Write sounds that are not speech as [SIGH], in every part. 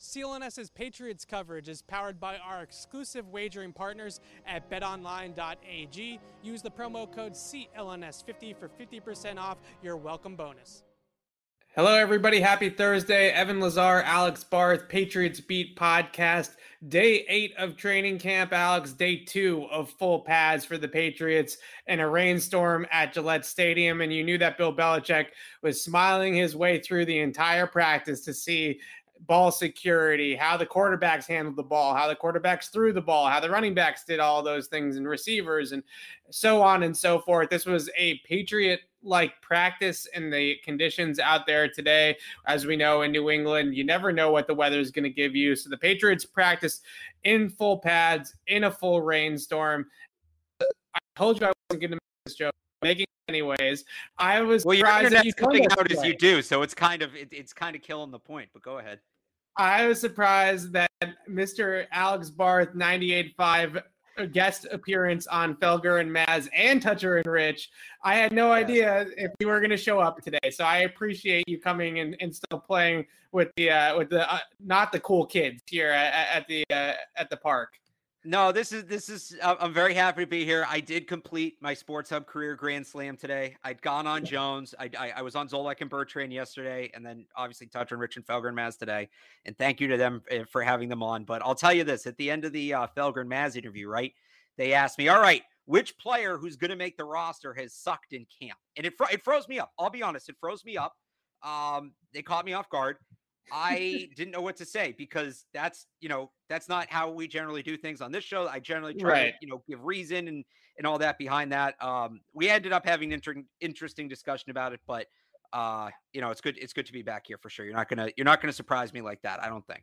CLNS's Patriots coverage is powered by our exclusive wagering partners at betonline.ag. Use the promo code CLNS50 for 50% off your welcome bonus. Hello, everybody. Happy Thursday. Evan Lazar, Alex Barth, Patriots Beat podcast. Day eight of training camp, Alex. Day two of full pads for the Patriots and a rainstorm at Gillette Stadium. And you knew that Bill Belichick was smiling his way through the entire practice to see ball security, how the quarterbacks handled the ball, how the quarterbacks threw the ball, how the running backs did all those things, and receivers, and so on and so forth. This was a Patriot like practice and the conditions out there today. As we know in New England, you never know what the weather is going to give you. So the Patriots practice in full pads in a full rainstorm. I told you I wasn't going to make this joke. Making anyways. I was well. Your internet's you coming out as you do, so it's kind of it, it's kind of killing the point. But go ahead. I was surprised that Mr. Alex Barth, 98.5 guest appearance on Felger and Maz and Toucher and Rich. I had no idea if you were going to show up today, so I appreciate you coming and, and still playing with the uh, with the uh, not the cool kids here at, at the uh, at the park. No, this is this is. I'm very happy to be here. I did complete my Sports Hub career Grand Slam today. I'd gone on Jones. I, I, I was on Zolak and Bertrand yesterday, and then obviously Toucher and Rich and Felger and Maz today. And thank you to them eh, for having them on. But I'll tell you this: at the end of the uh, Felger and Maz interview, right? They asked me, "All right, which player who's going to make the roster has sucked in camp?" And it it froze me up. I'll be honest, it froze me up. Um, they caught me off guard. I didn't know what to say because that's you know that's not how we generally do things on this show. I generally try right. to you know give reason and and all that behind that. Um, we ended up having an inter- interesting discussion about it, but uh, you know it's good it's good to be back here for sure. You're not gonna you're not gonna surprise me like that. I don't think.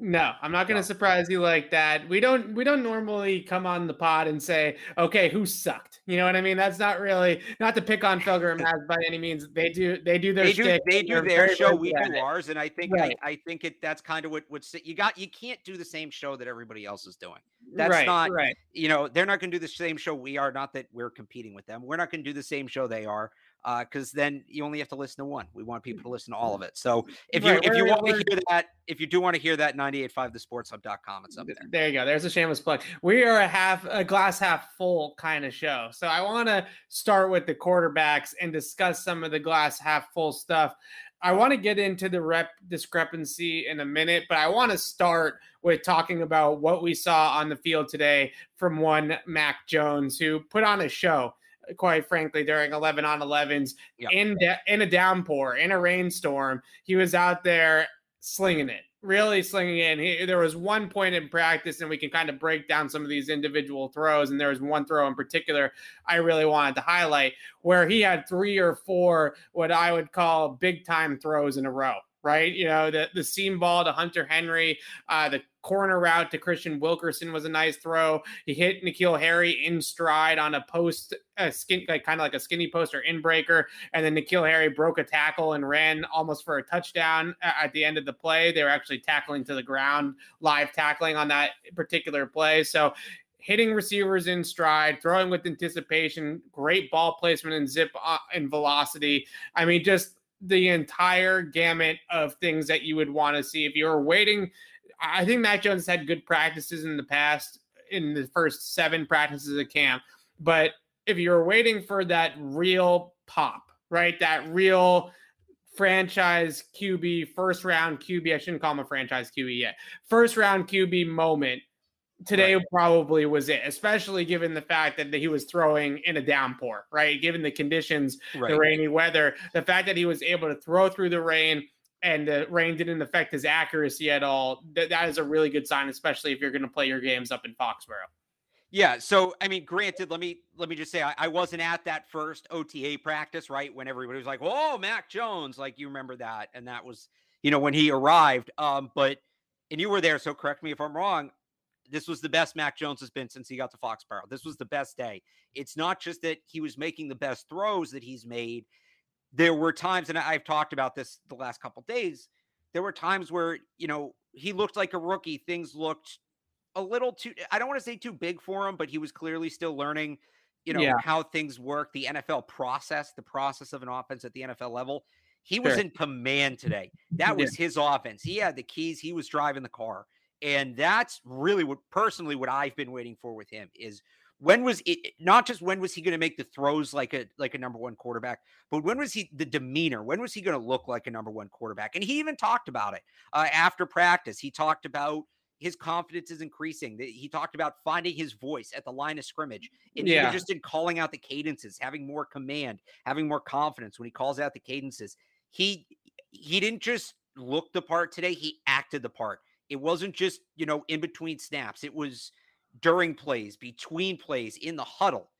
No, I'm not going to surprise you like that. We don't we don't normally come on the pod and say, "Okay, who sucked?" You know what I mean? That's not really not to pick on Felger and Maz by any means. They do they do their they do, they do their show, we do ours, and I think right. I, I think it that's kind of what what you got. You can't do the same show that everybody else is doing. That's right, not right. You know, they're not going to do the same show we are. Not that we're competing with them. We're not going to do the same show they are because uh, then you only have to listen to one. We want people to listen to all of it. So if you right, if you want to hear that, if you do want to hear that, 985thesportshub.com, it's up there. There you go. There's a shameless plug. We are a half a glass half full kind of show. So I want to start with the quarterbacks and discuss some of the glass half full stuff. I want to get into the rep discrepancy in a minute, but I want to start with talking about what we saw on the field today from one Mac Jones who put on a show quite frankly, during 11 on 11s yep. in, in a downpour, in a rainstorm. He was out there slinging it, really slinging it. He, there was one point in practice, and we can kind of break down some of these individual throws. And there was one throw in particular I really wanted to highlight where he had three or four what I would call big time throws in a row right? You know, the the seam ball to Hunter Henry, uh, the corner route to Kristian Wilkerson was a nice throw. He hit N'Keal Harry in stride on a post, a skin, like kind of like a skinny post or in breaker, and then N'Keal Harry broke a tackle and ran almost for a touchdown at the end of the play. They were actually tackling to the ground, live tackling on that particular play. So hitting receivers in stride, throwing with anticipation, great ball placement and zip uh, and velocity. I mean, just the entire gamut of things that you would want to see if you're waiting. I think Mac Jones had good practices in the past in the first seven practices of camp, but if you're waiting for that real pop, right, that real franchise QB, first round QB, I shouldn't call him a franchise QB yet, first round QB moment today right. probably was it, especially given the fact that he was throwing in a downpour, right? Given the conditions, right. the rainy weather, the fact that he was able to throw through the rain and the rain didn't affect his accuracy at all, that, that is a really good sign, especially if you're going to play your games up in Foxborough. Yeah, so I mean, granted, let me let me just say I, I, wasn't at that first OTA practice, right? When everybody was like, "Whoa, Mac Jones!" Like you remember that, and that was you know when he arrived. Um, but and you were there, so correct me if I'm wrong. This was the best Mac Jones has been since he got to Foxborough. This was the best day. It's not just that he was making the best throws that he's made. There were times, and I've talked about this the last couple days. There were times where you know he looked like a rookie. Things looked a little too. I don't want to say too big for him, but he was clearly still learning. You know yeah. how things work, the NFL process, the process of an offense at the NFL level. He was sure. in command today. That was yeah. his offense. He had the keys. He was driving the car. And that's really what personally what I've been waiting for with him is when was it not just when was he going to make the throws like a like a number one quarterback, but when was he the demeanor? When was he going to look like a number one quarterback? And he even talked about it uh, after practice. He talked about his confidence is increasing. He talked about finding his voice at the line of scrimmage, and yeah. just in calling out the cadences, having more command, having more confidence when he calls out the cadences he he didn't just look the part today, he acted the part. It wasn't just, you know, in between snaps. It was during plays, between plays, in the huddle.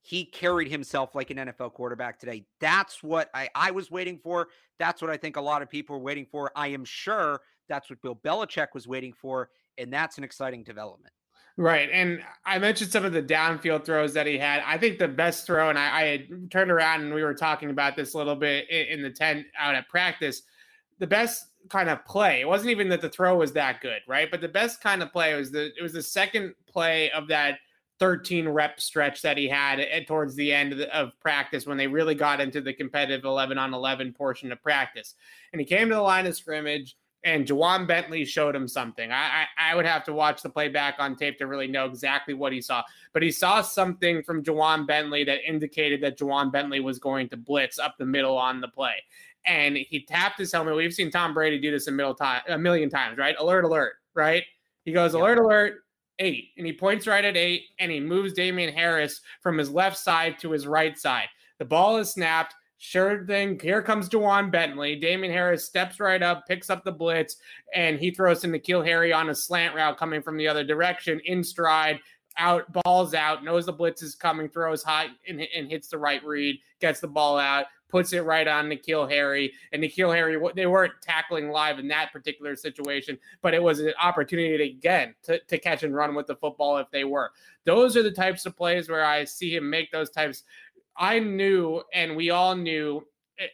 He carried himself like an NFL quarterback today. That's what I, I was waiting for. That's what I think a lot of people were waiting for. I am sure that's what Bill Belichick was waiting for. And that's an exciting development. Right. And I mentioned some of the downfield throws that he had. I think the best throw, and I, I had turned around and we were talking about this a little bit in, in the tent out at practice. The best kind of play, it wasn't even that the throw was that good, right? But the best kind of play was the it was the second play of that 13 rep stretch that he had at, towards the end of, the, of, practice when they really got into the competitive 11 on 11 portion of practice. And he came to the line of scrimmage and Ja'Whaun Bentley showed him something. I, I, I would have to watch the playback on tape to really know exactly what he saw, but he saw something from Ja'Whaun Bentley that indicated that Ja'Whaun Bentley was going to blitz up the middle on the play, and he tapped his helmet. We've seen Tom Brady do this a, middle time, a million times, right? Alert, alert, right? He goes alert, alert, eight, and he points right at eight, and he moves Damien Harris from his left side to his right side. The ball is snapped. Sure thing. Here comes Ja'Whaun Bentley. Damien Harris steps right up, picks up the blitz, and he throws to N'Keal Harry on a slant route coming from the other direction in stride. Out, balls out, knows the blitz is coming, throws high and, and hits the right read, gets the ball out, puts it right on N'Keal Harry. And N'Keal Harry, they weren't tackling live in that particular situation, but it was an opportunity to, again to, to catch and run with the football if they were. Those are the types of plays where I see him make those types I knew, and we all knew,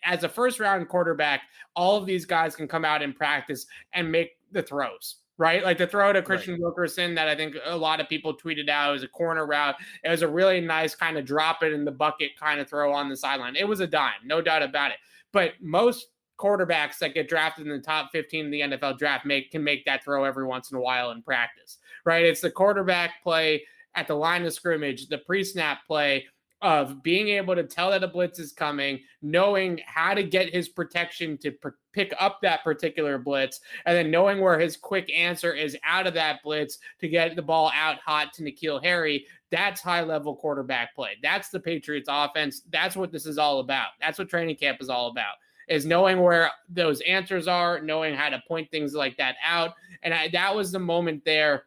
as a first round quarterback, all of these guys can come out in practice and make the throws. Right, like the throw to Kristian right. Wilkerson that I think a lot of people tweeted out. It was a corner route. It was a really nice kind of drop it in the bucket kind of throw on the sideline. It was a dime, no doubt about it. But most quarterbacks that get drafted in the top 15 in the NFL draft make can make that throw every once in a while in practice, right? It's the quarterback play at the line of scrimmage, the pre-snap play, of being able to tell that a blitz is coming, knowing how to get his protection to pr- pick up that particular blitz, and then knowing where his quick answer is out of that blitz to get the ball out hot to N'Keal Harry. That's high level quarterback play. That's the Patriots offense. That's what this is all about. That's what training camp is all about. Is knowing where those answers are, knowing how to point things like that out. And I, that was the moment there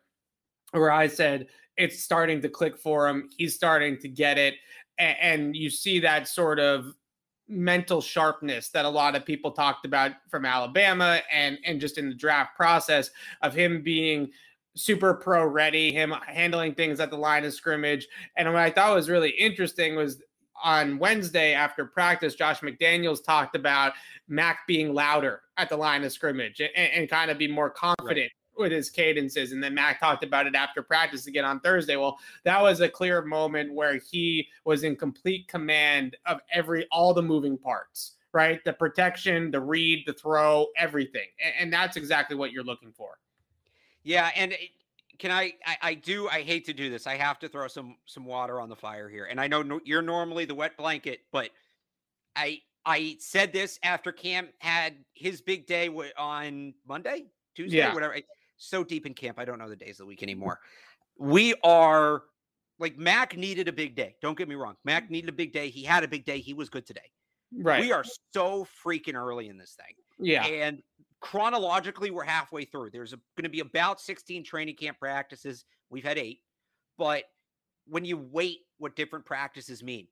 where I said, it's starting to click for him. He's starting to get it and, and you see that sort of mental sharpness that a lot of people talked about from Alabama and and just in the draft process of him being super pro ready, him handling things at the line of scrimmage. And what I thought was really interesting was on Wednesday after practice, Josh McDaniels talked about Mac being louder at the line of scrimmage and, and kind of be more confident. Right with his cadences. And then Mac talked about it after practice again on Thursday. Well, that was a clear moment where he was in complete command of every all the moving parts, right? The protection, the read, the throw, everything. And, and that's exactly what you're looking for. Yeah, and eh, can I, I, I do I hate to do this. I have to throw some some water on the fire here. And I know no, you're normally the wet blanket, but I I said this after Cam had his big day on Monday, Tuesday, yeah. whatever so deep in camp. I don't know the days of the week anymore. We are like Mac needed a big day. Don't get me wrong. Mac needed a big day. He had a big day. He was good today. Right. We are so freaking early in this thing. Yeah. And chronologically, we're halfway through. There's going to be about 16 training camp practices. We've had eight. But when you wait what different practices mean,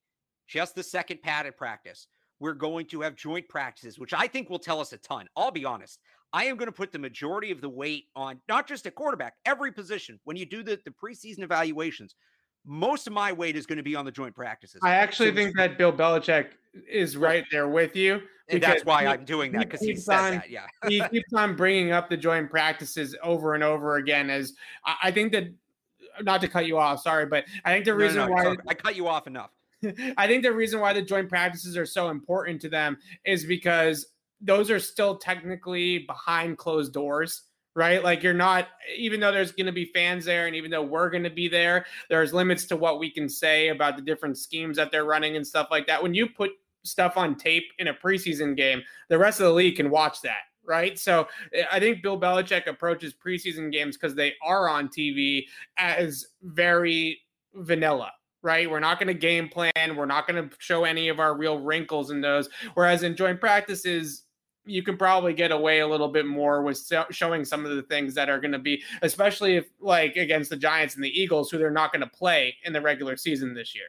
just the second padded practice, we're going to have joint practices, which I think will tell us a ton. I'll be honest. I am going to put the majority of the weight on not just a quarterback, every position. When you do the, the preseason evaluations, most of my weight is going to be on the joint practices. I actually so, think that Bill Belichick is right there with you. And that's why he, I'm doing that because he, he said on, that. Yeah, he [LAUGHS] keeps on bringing up the joint practices over and over again. As I, I think that, not to cut you off, sorry, but I think the reason no, no, why I cut you off enough. [LAUGHS] I think the reason why the joint practices are so important to them is because those are still technically behind closed doors right? Like you're not, even though there's going to be fans there, and even though we're going to be there, there's limits to what we can say about the different schemes that they're running and stuff like that. When you put stuff on tape in a preseason game, the rest of the league can watch that. Right. So eh, I think Bill Belichick approaches preseason games because they are on TV as very vanilla right? We're not going to game plan. We're not going to show any of our real wrinkles in those. Whereas in joint practices, you can probably get away a little bit more with showing some of the things that are going to be, especially if like against the Giants and the Eagles, who they're not going to play in the regular season this year.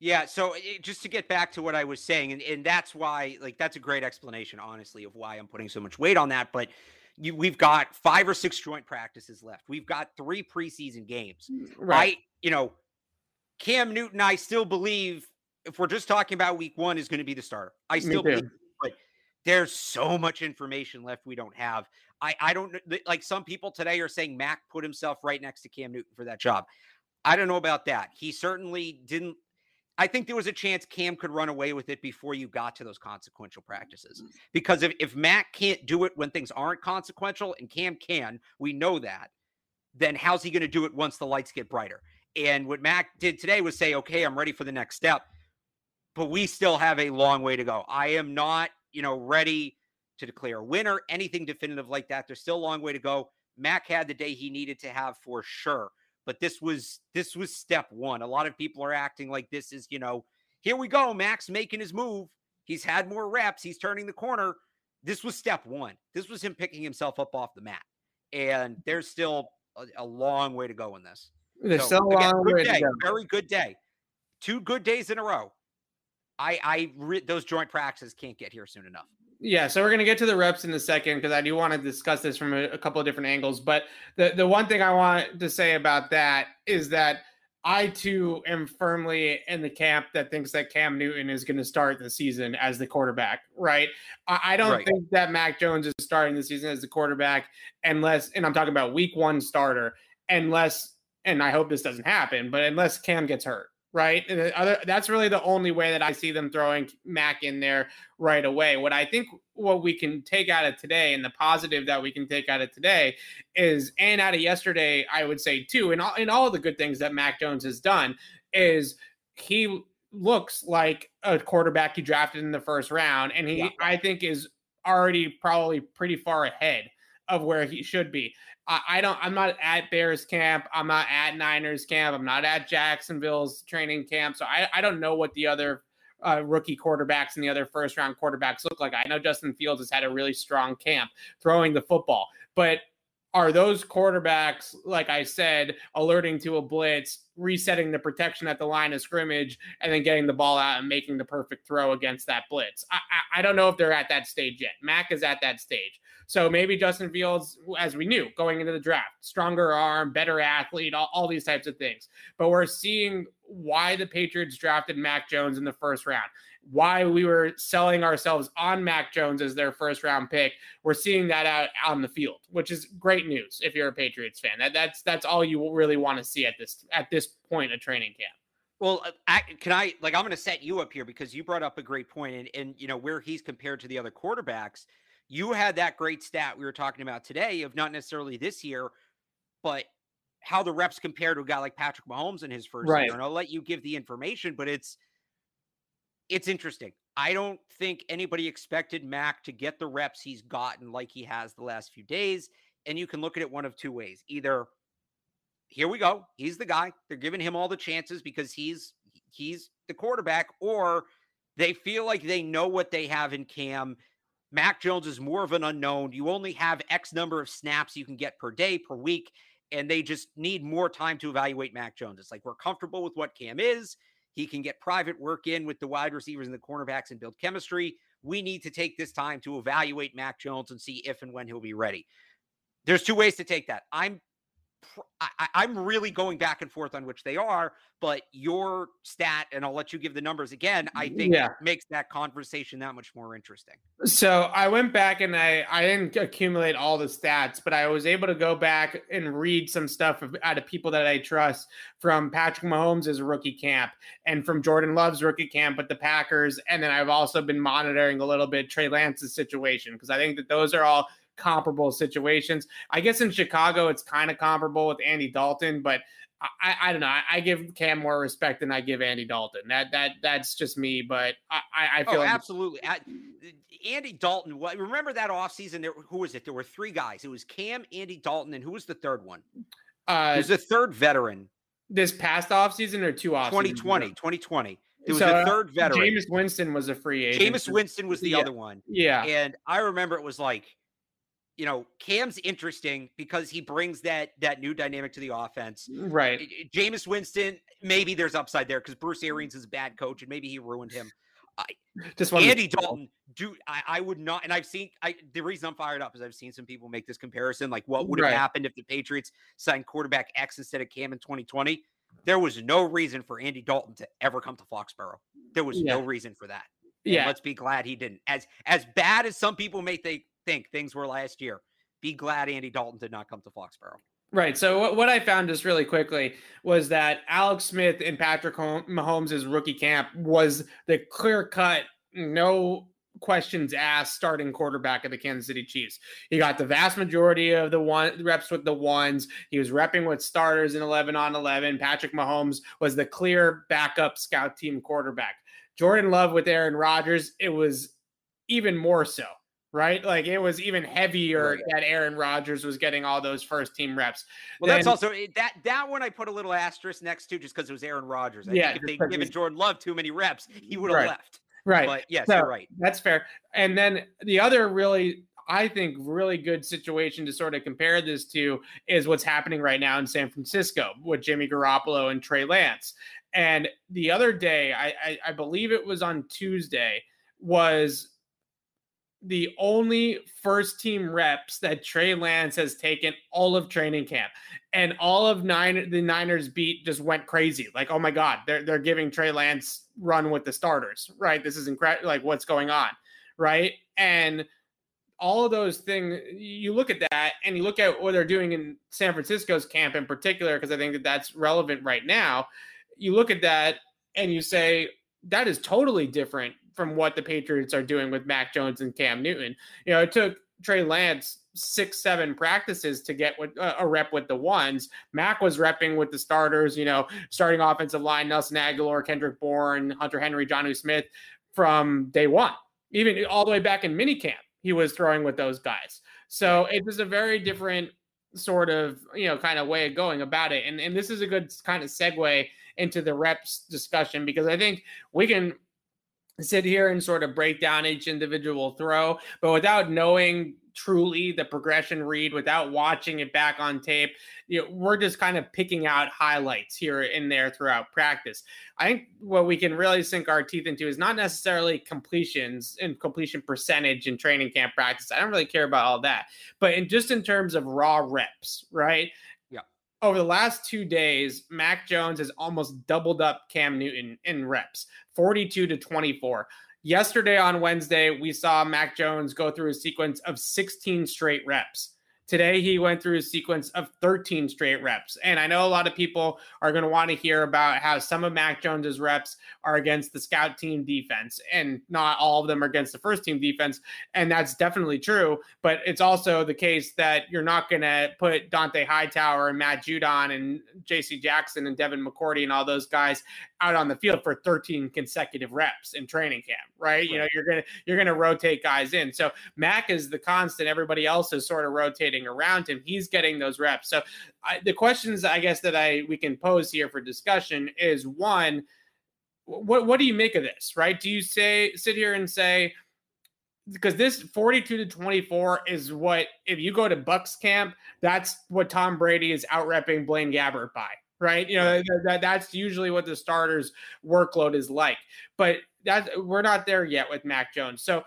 Yeah, so it, eh, just to get back to what I was saying, and, and that's why, like, that's a great explanation, honestly, of why I'm putting so much weight on that. But you, we've got five or six joint practices left. We've got three preseason games. Right. I, you know, Cam Newton, I still believe, if we're just talking about week one, is going to be the starter. I still believe there's so much information left we don't have. I, I don't like some people today are saying Mac put himself right next to Cam Newton for that job. I don't know about that. He certainly didn't. I think there was a chance Cam could run away with it before you got to those consequential practices. Mm. Because if, if Mac can't do it when things aren't consequential and Cam can, we know that, then how's he going to do it once the lights get brighter? And what Mac did today was say, okay, I'm ready for the next step. But we still have a long way to go. I am not you know, ready to declare a winner, anything definitive like that. There's still a long way to go. Mac had the day he needed to have for sure. But this was this was step one. A lot of people are acting like this is, you know, here we go. Mac's making his move. He's had more reps. He's turning the corner. This was step one. This was him picking himself up off the mat. And there's still a, a long way to go in this. There's so, still a again, long way day, to go. Very good day. Two good days in a row. I, I re- those joint practices can't get here soon enough. Yeah, so we're gonna get to the reps in a second because I do want to discuss this from a, a, couple of different angles. But the the one thing I want to say about that is that I too am firmly in the camp that thinks that Cam Newton is going to start the season as the quarterback. Right? I, I don't right. think that Mac Jones is starting the season as the quarterback unless, and I'm talking about Week One starter, unless, and I hope this doesn't happen, but unless Cam gets hurt right? And Other, that's really the only way that I see them throwing Mac in there right away. What I think what we can take out of today and the positive that we can take out of today is and out of yesterday, I would say too, and all in all the good things that Mac Jones has done is he looks like a quarterback he drafted in the first round, and he yeah. I think is already probably pretty far ahead of where he should be. I, I don't. I'm not at Bears camp. I'm not at Niners camp. I'm not at Jacksonville's training camp. So I, I don't know what the other uh, rookie quarterbacks and the other first round quarterbacks look like. I know Justin Fields has had a really strong camp throwing the football, but are those quarterbacks, like I said, alerting to a blitz, resetting the protection at the line of scrimmage, and then getting the ball out and making the perfect throw against that blitz? I, I, I don't know if they're at that stage yet. Mac is at that stage. So maybe Justin Fields, as we knew going into the draft, stronger arm, better athlete, all, all these types of things. But we're seeing why the Patriots drafted Mac Jones in the first round, why we were selling ourselves on Mac Jones as their first round pick. We're seeing that out on the field, which is great news if you're a Patriots fan. That, that's that's all you really want to see at this at this point of training camp. Well, uh, can I like I'm going to set you up here because you brought up a great point, and and you know where he's compared to the other quarterbacks you had that great stat we were talking about today of not necessarily this year, but how the reps compare to a guy like Patrick Mahomes in his first right. year. And I'll let you give the information, but it's it's interesting. I don't think anybody expected Mac to get the reps he's gotten like he has the last few days. And you can look at it one of two ways. Either here we go, he's the guy. They're giving him all the chances because he's he's the quarterback, or they feel like they know what they have in Cam Mac Jones is more of an unknown. You only have X number of snaps you can get per day, per week, and they just need more time to evaluate Mac Jones. It's like we're comfortable with what Cam is. He can get private work in with the wide receivers and the cornerbacks and build chemistry. we need to take this time to evaluate Mac Jones and see if and when he'll be ready. There's two ways to take that. I'm I, am really going back and forth on which they are, but your stat, and I'll let you give the numbers again, I think yeah. makes that conversation that much more interesting. So I went back and I, I didn't accumulate all the stats, but I was able to go back and read some stuff out of people that I trust from Patrick Mahomes' rookie camp and from Jordan Love's rookie camp with the Packers. And then I've also been monitoring a little bit Trey Lance's situation because I think that those are all comparable situations. I guess in Chicago, it's kind of comparable with Andy Dalton, but I, I don't know. I, I, give Cam more respect than I give Andy Dalton. That that that's just me, but I, I feel oh, like absolutely. Andy Dalton. Remember that offseason there who was it? There were three guys. It was Cam, Andy Dalton, and who was the third one? Uh was the third veteran. This past offseason or two off 2020, 2020. It was so, the uh, third veteran. Jameis Winston was a free agent. Jameis Winston was the yeah. other one. Yeah. And I remember it was like you know, Cam's interesting because he brings that that new dynamic to the offense. Mm, right. Jameis Winston, maybe there's upside there because Bruce Arians is a bad coach and maybe he ruined him. I, [LAUGHS] just want Andy Dalton, do I, I, would not, and I've seen I the reason I'm fired up is I've seen some people make this comparison, like what would have right. happened if the Patriots signed quarterback X instead of Cam in 2020. There was no reason for Andy Dalton to ever come to Foxborough. There was yeah. no reason for that. And yeah. Let's be glad he didn't. As as bad as some people may think think things were last year. Be glad Andy Dalton did not come to Foxborough. Right. So what I found just really quickly was that Alex Smith and Patrick Mahomes' rookie camp was the clear cut, no questions asked starting quarterback of the Kansas City Chiefs. He got the vast majority of the one reps with the ones. He was repping with starters in 11 on 11. Patrick Mahomes was the clear backup scout team quarterback. Jordan Love with Aaron Rodgers, it was even more so right? Like it was even heavier right. that Aaron Rodgers was getting all those first team reps. Well, then, that's also eh, that that one I put a little asterisk next to just because it was Aaron Rodgers. I yeah, think if they given Jordan Love too many reps, he would have right. left. Right. But yes, so, you're right. That's fair. And then the other really I think really good situation to sort of compare this to is what's happening right now in San Francisco with Jimmy Garoppolo and Trey Lance. And the other day, I, I, I believe it was on Tuesday, was the only first team reps that Trey Lance has taken all of training camp. And all of nine the Niners beat just went crazy. Like, oh my God, they're they're giving Trey Lance run with the starters, right? This is incredible. Like, what's going on? Right. And all of those things, you look at that and you look at what they're doing in San Francisco's camp in particular, because I think that that's relevant right now. You look at that and you say, that is totally different from what the Patriots are doing with Mac Jones and Cam Newton. You know, it took Trey Lance six, seven practices to get with, uh, a rep with the ones. Mac was repping with the starters, you know, starting offensive line, Nelson Agholor, Kendrick Bourne, Hunter Henry, Jonnu Smith from day one, even all the way back in minicamp, he was throwing with those guys. So it was a very different sort of, you know, kind of way of going about it. And, and this is a good kind of segue into the reps discussion because I think we can sit here and sort of break down each individual throw, but without knowing truly the progression read, without watching it back on tape, you know, we're just kind of picking out highlights here and there throughout practice. I think what we can really sink our teeth into is not necessarily completions and completion percentage in training camp practice. I don't really care about all that, but in just in terms of raw reps, right? Over the last two days, Mac Jones has almost doubled up Cam Newton in reps, 42 to 24. Yesterday on Wednesday, we saw Mac Jones go through a sequence of 16 straight reps. Today, he went through a sequence of 13 straight reps. And I know a lot of people are going to want to hear about how some of Mac Jones's reps are against the scout team defense, and not all of them are against the first team defense. And that's definitely true. But it's also the case that you're not going to put Dont'a Hightower and Matt Judon and JC Jackson and Devin McCourty and all those guys out on the field for 13 consecutive reps in training camp, right? right. You know, you're gonna you're gonna rotate guys in. So Mac is the constant. Everybody else is sort of rotating around him. He's getting those reps. So I, the questions I guess that I we can pose here for discussion is one, what what do you make of this? Right? Do you say sit here and say because this 42 to 24 is what if you go to Bucks camp, that's what Tom Brady is out repping Blaine Gabbert by right? You know, that, that's usually what the starters' workload is like. But that we're not there yet with Mac Jones. So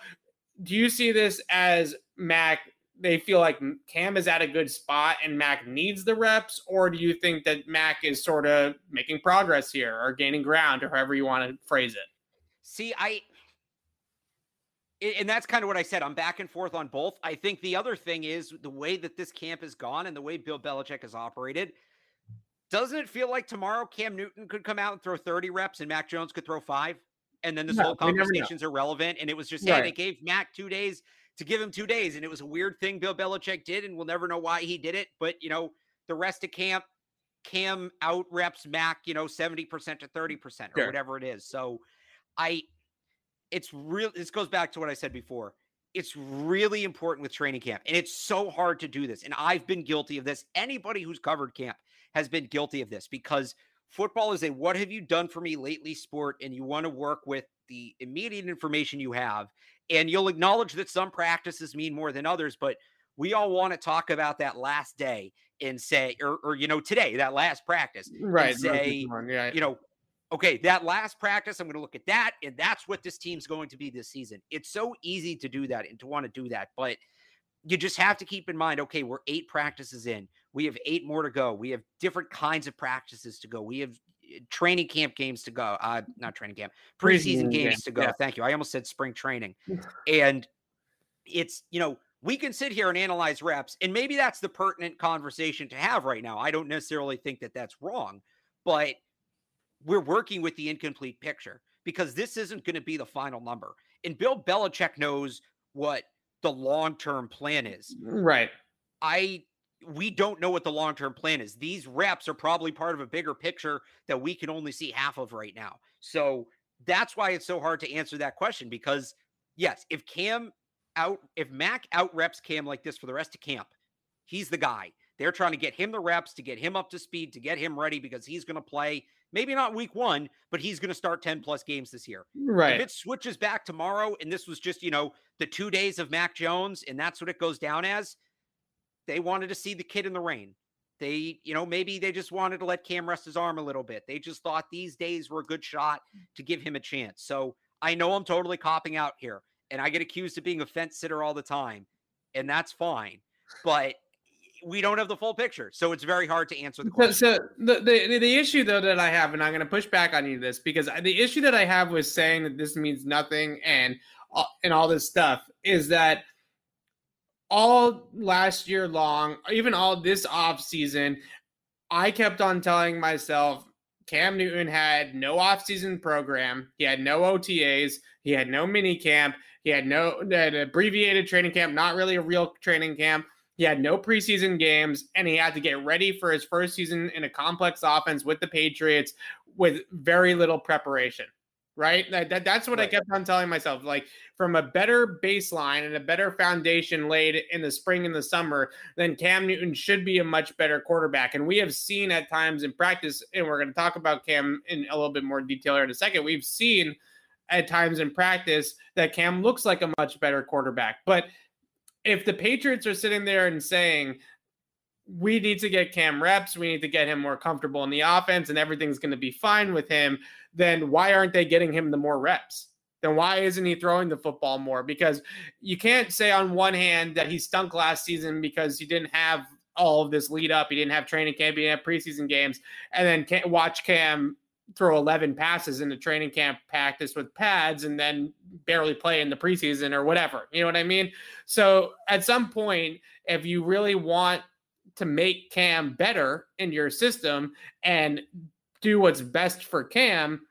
do you see this as Mac they feel like Cam is at a good spot and Mac needs the reps, or do you think that Mac is sort of making progress here or gaining ground, or however you want to phrase it? See, I and that's kind of what I said. I'm back and forth on both. I think the other thing is the way that this camp has gone and the way Bill Belichick has operated. Doesn't it feel like tomorrow Cam Newton could come out and throw 30 reps and Mac Jones could throw five? And then this no, whole conversation's irrelevant. And it was just, hey, right. they gave Mac two days to give him two days. And it was a weird thing Bill Belichick did, and we'll never know why he did it. But, you know, the rest of camp, Cam out reps Mac, you know, 70% to mm, 30% or sure. whatever it is. So I, it's real. This goes back to what I said before. It's really important with training camp, and it's so hard to do this. And I've been guilty of this. Anybody who's covered camp has been guilty of this because football is a what have you done for me lately sport, and you want to work with the immediate information you have. And you'll acknowledge that some practices mean more than others, but we all want to talk about that last day and say, or, or you know, today, that last practice, right? say, yeah. you know, okay, that last practice, I'm going to look at that, and that's what this team's going to be this season. It's so easy to do that and to want to do that, but you just have to keep in mind okay, we're eight practices in, we have eight more to go, we have different kinds of practices to go, we have training camp games to go, uh, not training camp, preseason games game. to go. Yeah. Thank you. I almost said spring training, and it's you know we can sit here and analyze reps, and maybe that's the pertinent conversation to have right now. I don't necessarily think that that's wrong, but we're working with the incomplete picture because this isn't going to be the final number. And Bill Belichick knows what the long term plan is. Right. I we don't know what the long term plan is. These reps are probably part of a bigger picture that we can only see half of right now. So that's why it's so hard to answer that question because yes, if Cam out if Mac out reps Cam like this for the rest of camp, he's the guy. They're trying to get him the reps to get him up to speed, to get him ready because he's going to play maybe not week one, but he's going to start 10 plus games this year. Right. If it switches back tomorrow and this was just, you know, the two days of Mac Jones and that's what it goes down as, they wanted to see the kid in the rain. They, you know, maybe they just wanted to let Cam rest his arm a little bit. They just thought these days were a good shot to give him a chance. So I know I'm totally copping out here and I get accused of being a fence sitter all the time, and that's fine. But we don't have the full picture, so it's very hard to answer the question. So, the, the the issue though that I have, and I'm going to push back on you this because the issue that I have with saying that this means nothing and uh, and all this stuff is that all last year long, even all this off season, I kept on telling myself Cam Newton had no off-season program. He had no OTAs. He had no mini camp. He had no had abbreviated training camp, not really a real training camp. He had no preseason games, and he had to get ready for his first season in a complex offense with the Patriots with very little preparation. Right. That, that that's what right. I kept on telling myself. Like, from a better baseline and a better foundation laid in the spring and the summer, then Cam Newton should be a much better quarterback. And we have seen at times in practice, and we're going to talk about Cam in a little bit more detail here in a second. We've seen at times in practice that Cam looks like a much better quarterback. But if the Patriots are sitting there and saying, we need to get Cam reps, we need to get him more comfortable in the offense, and everything's going to be fine with him, then why aren't they getting him the more reps? Then why isn't he throwing the football more? Because you can't say on one hand that he stunk last season because he didn't have all of this lead up. He didn't have training camp, he didn't have preseason games, and then can't watch Cam throw 11 passes in the training camp practice with pads and then barely play in the preseason or whatever. You know what I mean? So at some point, if you really want to make Cam better in your system and do what's best for Cam,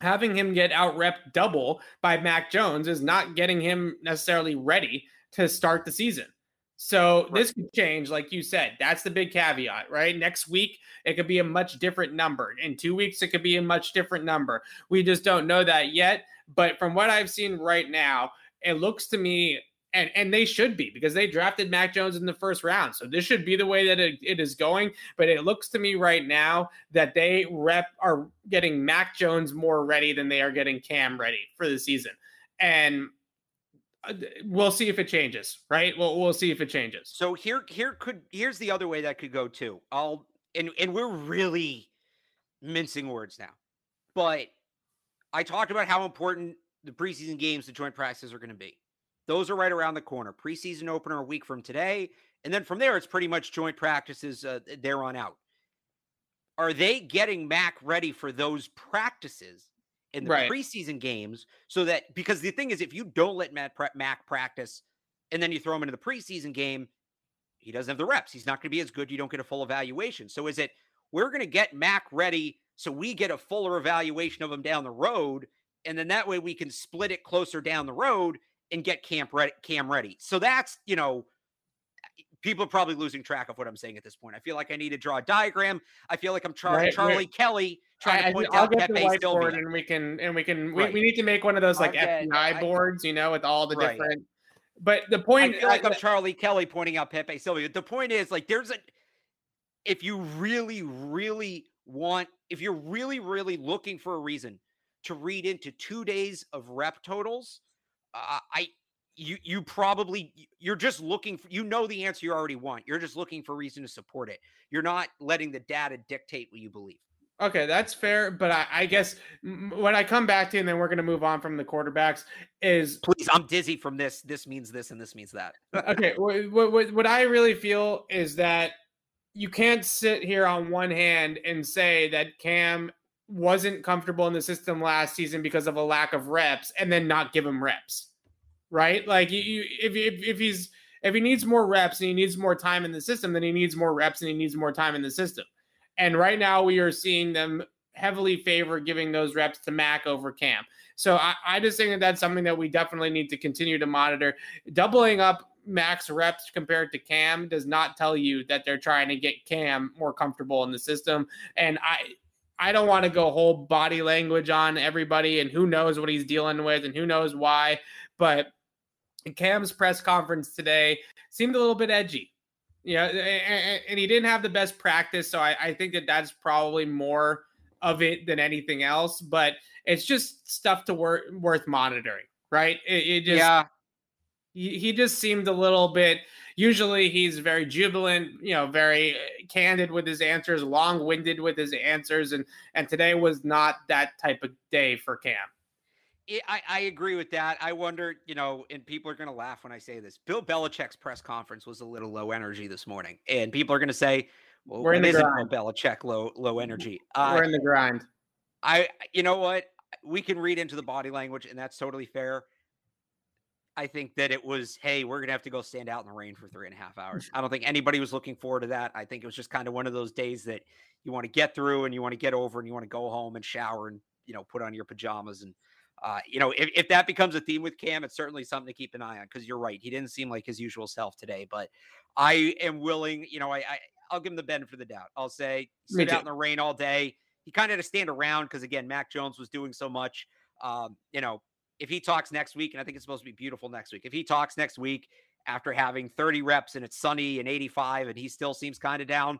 having him get out rep double by Mac Jones is not getting him necessarily ready to start the season. So right. this could change, like you said. That's the big caveat, right? Next week, it could be a much different number. In two weeks, it could be a much different number. We just don't know that yet. But from what I've seen right now, it looks to me, and, and they should be because they drafted Mac Jones in the first round. So this should be the way that it, it is going. But it looks to me right now that they rep are getting Mac Jones more ready than they are getting Cam ready for the season. And uh, we'll see if it changes, right? Well, we'll see if it changes. So here, here could here's the other way that could go too. I'll and and we're really mincing words now, but I talked about how important the preseason games, the joint practices are going to be. Those are right around the corner. Preseason opener a week from today. And then from there, it's pretty much joint practices uh, there on out. Are they getting Mac ready for those practices in the right. preseason games so that because the thing is, if you don't let Matt, Mac practice and then you throw him into the preseason game, he doesn't have the reps. He's not going to be as good. You don't get a full evaluation. So is it we're going to get Mac ready so we get a fuller evaluation of him down the road, and then that way we can split it closer down the road and get camp ready, Cam ready. So that's you know people are probably losing track of what I'm saying at this point. I feel like I need to draw a diagram. I feel like I'm Char- right, Charlie right. Kelly trying I, to point I, out I'll get the whiteboard and we can and we can we, right. we need to make one of those like get, FBI boards, you know, with all the different. But the point, I feel like I'm Charlie Kelly pointing out Pepe Sylvia. The point is, like, there's a if you really, really want, if you're really, really looking for a reason to read into two days of rep totals, uh, I you you probably you're just looking for you know the answer you already want. You're just looking for a reason to support it. You're not letting the data dictate what you believe. Okay, that's fair, but I, I guess when I come back to, and then we're going to move on from the quarterbacks. Is please, I'm dizzy from this. This means this, and this means that. [LAUGHS] okay, what, what what I really feel is that you can't sit here on one hand and say that Cam wasn't comfortable in the system last season because of a lack of reps, and then not give him reps right? Like you, you if, if if he's if he needs more reps and he needs more time in the system, then he needs more reps and he needs more time in the system. And right now we are seeing them heavily favor giving those reps to Mac over Cam. So I, I just think that that's something that we definitely need to continue to monitor. Doubling up Mac's reps compared to Cam does not tell you that they're trying to get Cam more comfortable in the system. And I I don't want to go whole body language on everybody and who knows what he's dealing with and who knows why. But Cam's press conference today seemed a little bit edgy. Yeah, and, he didn't have the best practice, so I, think that that's probably more of it than anything else. But it's just stuff to wor- worth monitoring, right? It, it just yeah. He, he just seemed a little bit. Usually, he's very jubilant, you know, very candid with his answers, long-winded with his answers, and and today was not that type of day for Cam. I, I agree with that. I wonder, you know, and people are going to laugh when I say this. Bill Belichick's press conference was a little low energy this morning, and people are going to say, "Well, we're in the grind." Bill Belichick low low energy. Uh, we're in the grind. I, you know what? We can read into the body language, and that's totally fair. I think that it was, hey, we're gonna have to go stand out in the rain for three and a half hours. [LAUGHS] I don't think anybody was looking forward to that. I think it was just kind of one of those days that you want to get through and you want to get over and you want to go home and shower and you know put on your pajamas and uh, you know, if, if that becomes a theme with Cam, it's certainly something to keep an eye on because you're right. He didn't seem like his usual self today, but I am willing, you know, I, I I'll give him the benefit of the doubt. I'll say sit out in the rain all day. He kind of had to stand around because again, Mac Jones was doing so much. Um, you know, if he talks next week, and I think it's supposed to be beautiful next week, if he talks next week after having 30 reps and it's sunny and 85 and he still seems kind of down,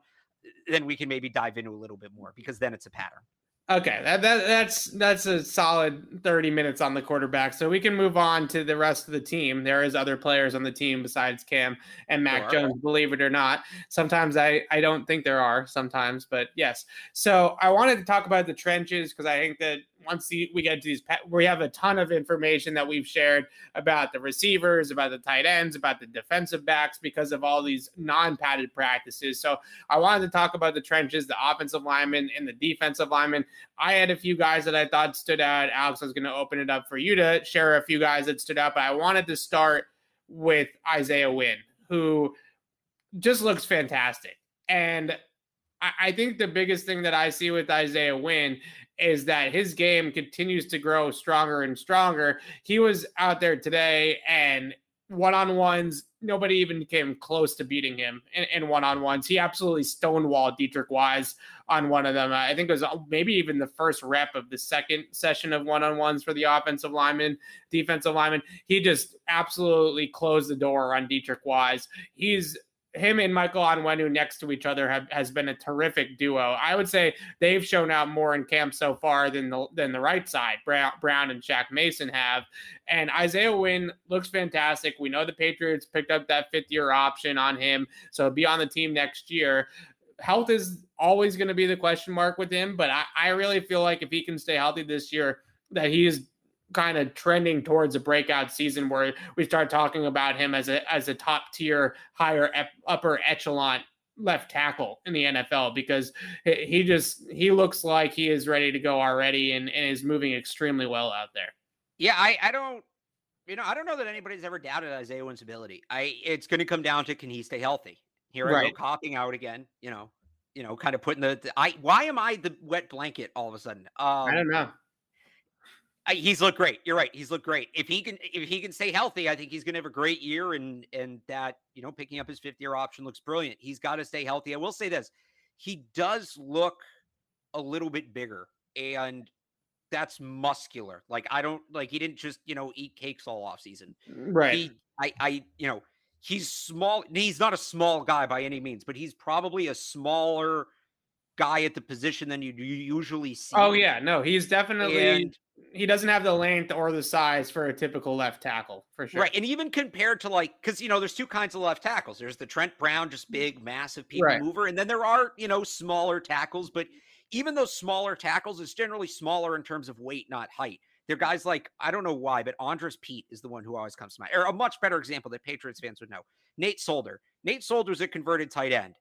then we can maybe dive into a little bit more because then it's a pattern. Okay, that, that that's that's a solid 30 minutes on the quarterback. So we can move on to the rest of the team. There is other players on the team besides Cam and Mac sure. Jones, believe it or not. Sometimes I I don't think there are sometimes, but yes. So I wanted to talk about the trenches because I think that once we get to these, we have a ton of information that we've shared about the receivers, about the tight ends, about the defensive backs because of all these non-padded practices. So I wanted to talk about the trenches, the offensive linemen and the defensive linemen. I had a few guys that I thought stood out. Alex I was going to open it up for you to share a few guys that stood out, but I wanted to start with Isaiah Wynn, who just looks fantastic. And I think the biggest thing that I see with Isaiah Wynn is that his game continues to grow stronger and stronger. He was out there today and one on ones, nobody even came close to beating him in one on ones. He absolutely stonewalled Deatrich Wise on one of them. I think it was uh, maybe even the first rep of the second session of one on ones for the offensive lineman, defensive lineman. He just absolutely closed the door on Deatrich Wise. He's him and Michael Onwenu next to each other have, has been a terrific duo. I would say they've shown out more in camp so far than the than the right side, Brown, Brown and Shaq Mason have. And Isaiah Wynn looks fantastic. We know the Patriots picked up that fifth year option on him, so be on the team next year. Health is always going to be the question mark with him, but I, I really feel like if he can stay healthy this year, that he is kind of trending towards a breakout season where we start talking about him as a as a top tier, higher ep, upper echelon left tackle in the NFL because he just he looks like he is ready to go already and, and is moving extremely well out there. Yeah, I I don't you know I don't know that anybody's ever doubted Isaiah Wynn's ability. I it's going to come down to can he stay healthy. Here right. I go copying out again. You know, you know, kind of putting the, the I. Why am I the wet blanket all of a sudden? Um, I don't know. I, he's looked great. You're right. He's looked great. If he can, if he can stay healthy, I think he's going to have a great year. And and that you know, picking up his fifth year option looks brilliant. He's got to stay healthy. I will say this: he does look a little bit bigger, and that's muscular. Like I don't like he didn't just you know eat cakes all off season. Mm, right. He, I I you know he's small. He's not a small guy by any means, but he's probably a smaller guy at the position than you usually oh, see. Oh yeah, no, he's definitely and, he doesn't have the length or the size for a typical left tackle for sure. Right. And even compared to like, because, you know, there's two kinds of left tackles. There's the Trent Brown, just mm. big, massive people right. mover. And then there are, you know, smaller tackles. But even those smaller tackles, is generally smaller in terms of weight, not height. They're guys like, I don't know why, but Andrus Peat is the one who always comes to mind. Or a much better example that Patriots fans would know. Nate Solder. Nate Solder's a converted tight end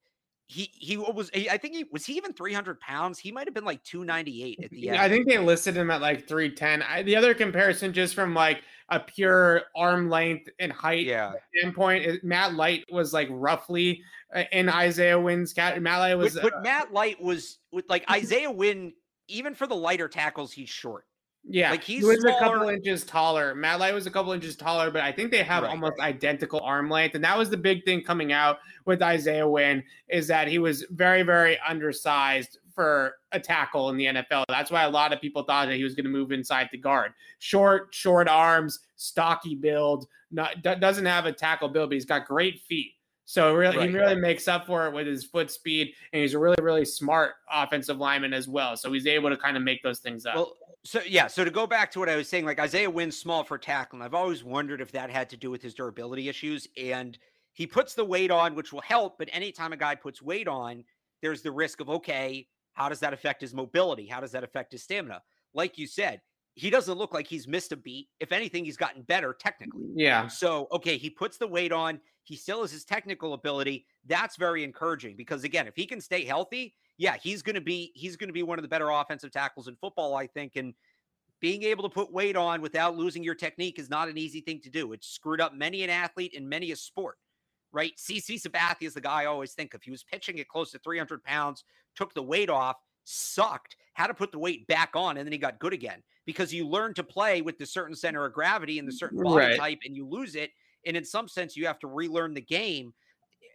he he was he, I think he was he even 300 pounds. He might have been like 298 at the end. I think they listed him at like 310. I, the other comparison, just from like a pure arm length and height yeah. standpoint, is Matt Light was like roughly uh, in Isaiah Wynn's cat. Matt Light was, but, but uh, Matt Light was with like [LAUGHS] Isaiah Wynn. Even for the lighter tackles, he's short. Yeah, like he's he was smaller. a couple inches taller. Matt Light was a couple inches taller, but I think they have right, almost identical arm length, and that was the big thing coming out with Isaiah Wynn is that he was very, very undersized for a tackle in the NFL. That's why a lot of people thought that he was going to move inside the guard. Short, short arms, stocky build. Not doesn't have a tackle build, but he's got great feet. So really, right, he really makes up for it with his foot speed, and he's a really, really smart offensive lineman as well. So he's able to kind of make those things up. Well, so yeah, so to go back to what I was saying, like Isaiah Wynn's small for tackling. I've always wondered if that had to do with his durability issues, and he puts the weight on, which will help. But anytime a guy puts weight on, there's the risk of okay, how does that affect his mobility? How does that affect his stamina? Like you said, he doesn't look like he's missed a beat. If anything, he's gotten better technically. Yeah. So okay, he puts the weight on. He still has his technical ability. That's very encouraging because again, if he can stay healthy, yeah, he's going to be he's going to be one of the better offensive tackles in football, I think. And being able to put weight on without losing your technique is not an easy thing to do. It's screwed up many an athlete in many a sport, right? CC Sabathia is the guy I always think of. He was pitching at close to 300 pounds, took the weight off, sucked, had to put the weight back on, and then he got good again because you learn to play with the certain center of gravity and the certain body right. type, and you lose it. And in some sense, you have to relearn the game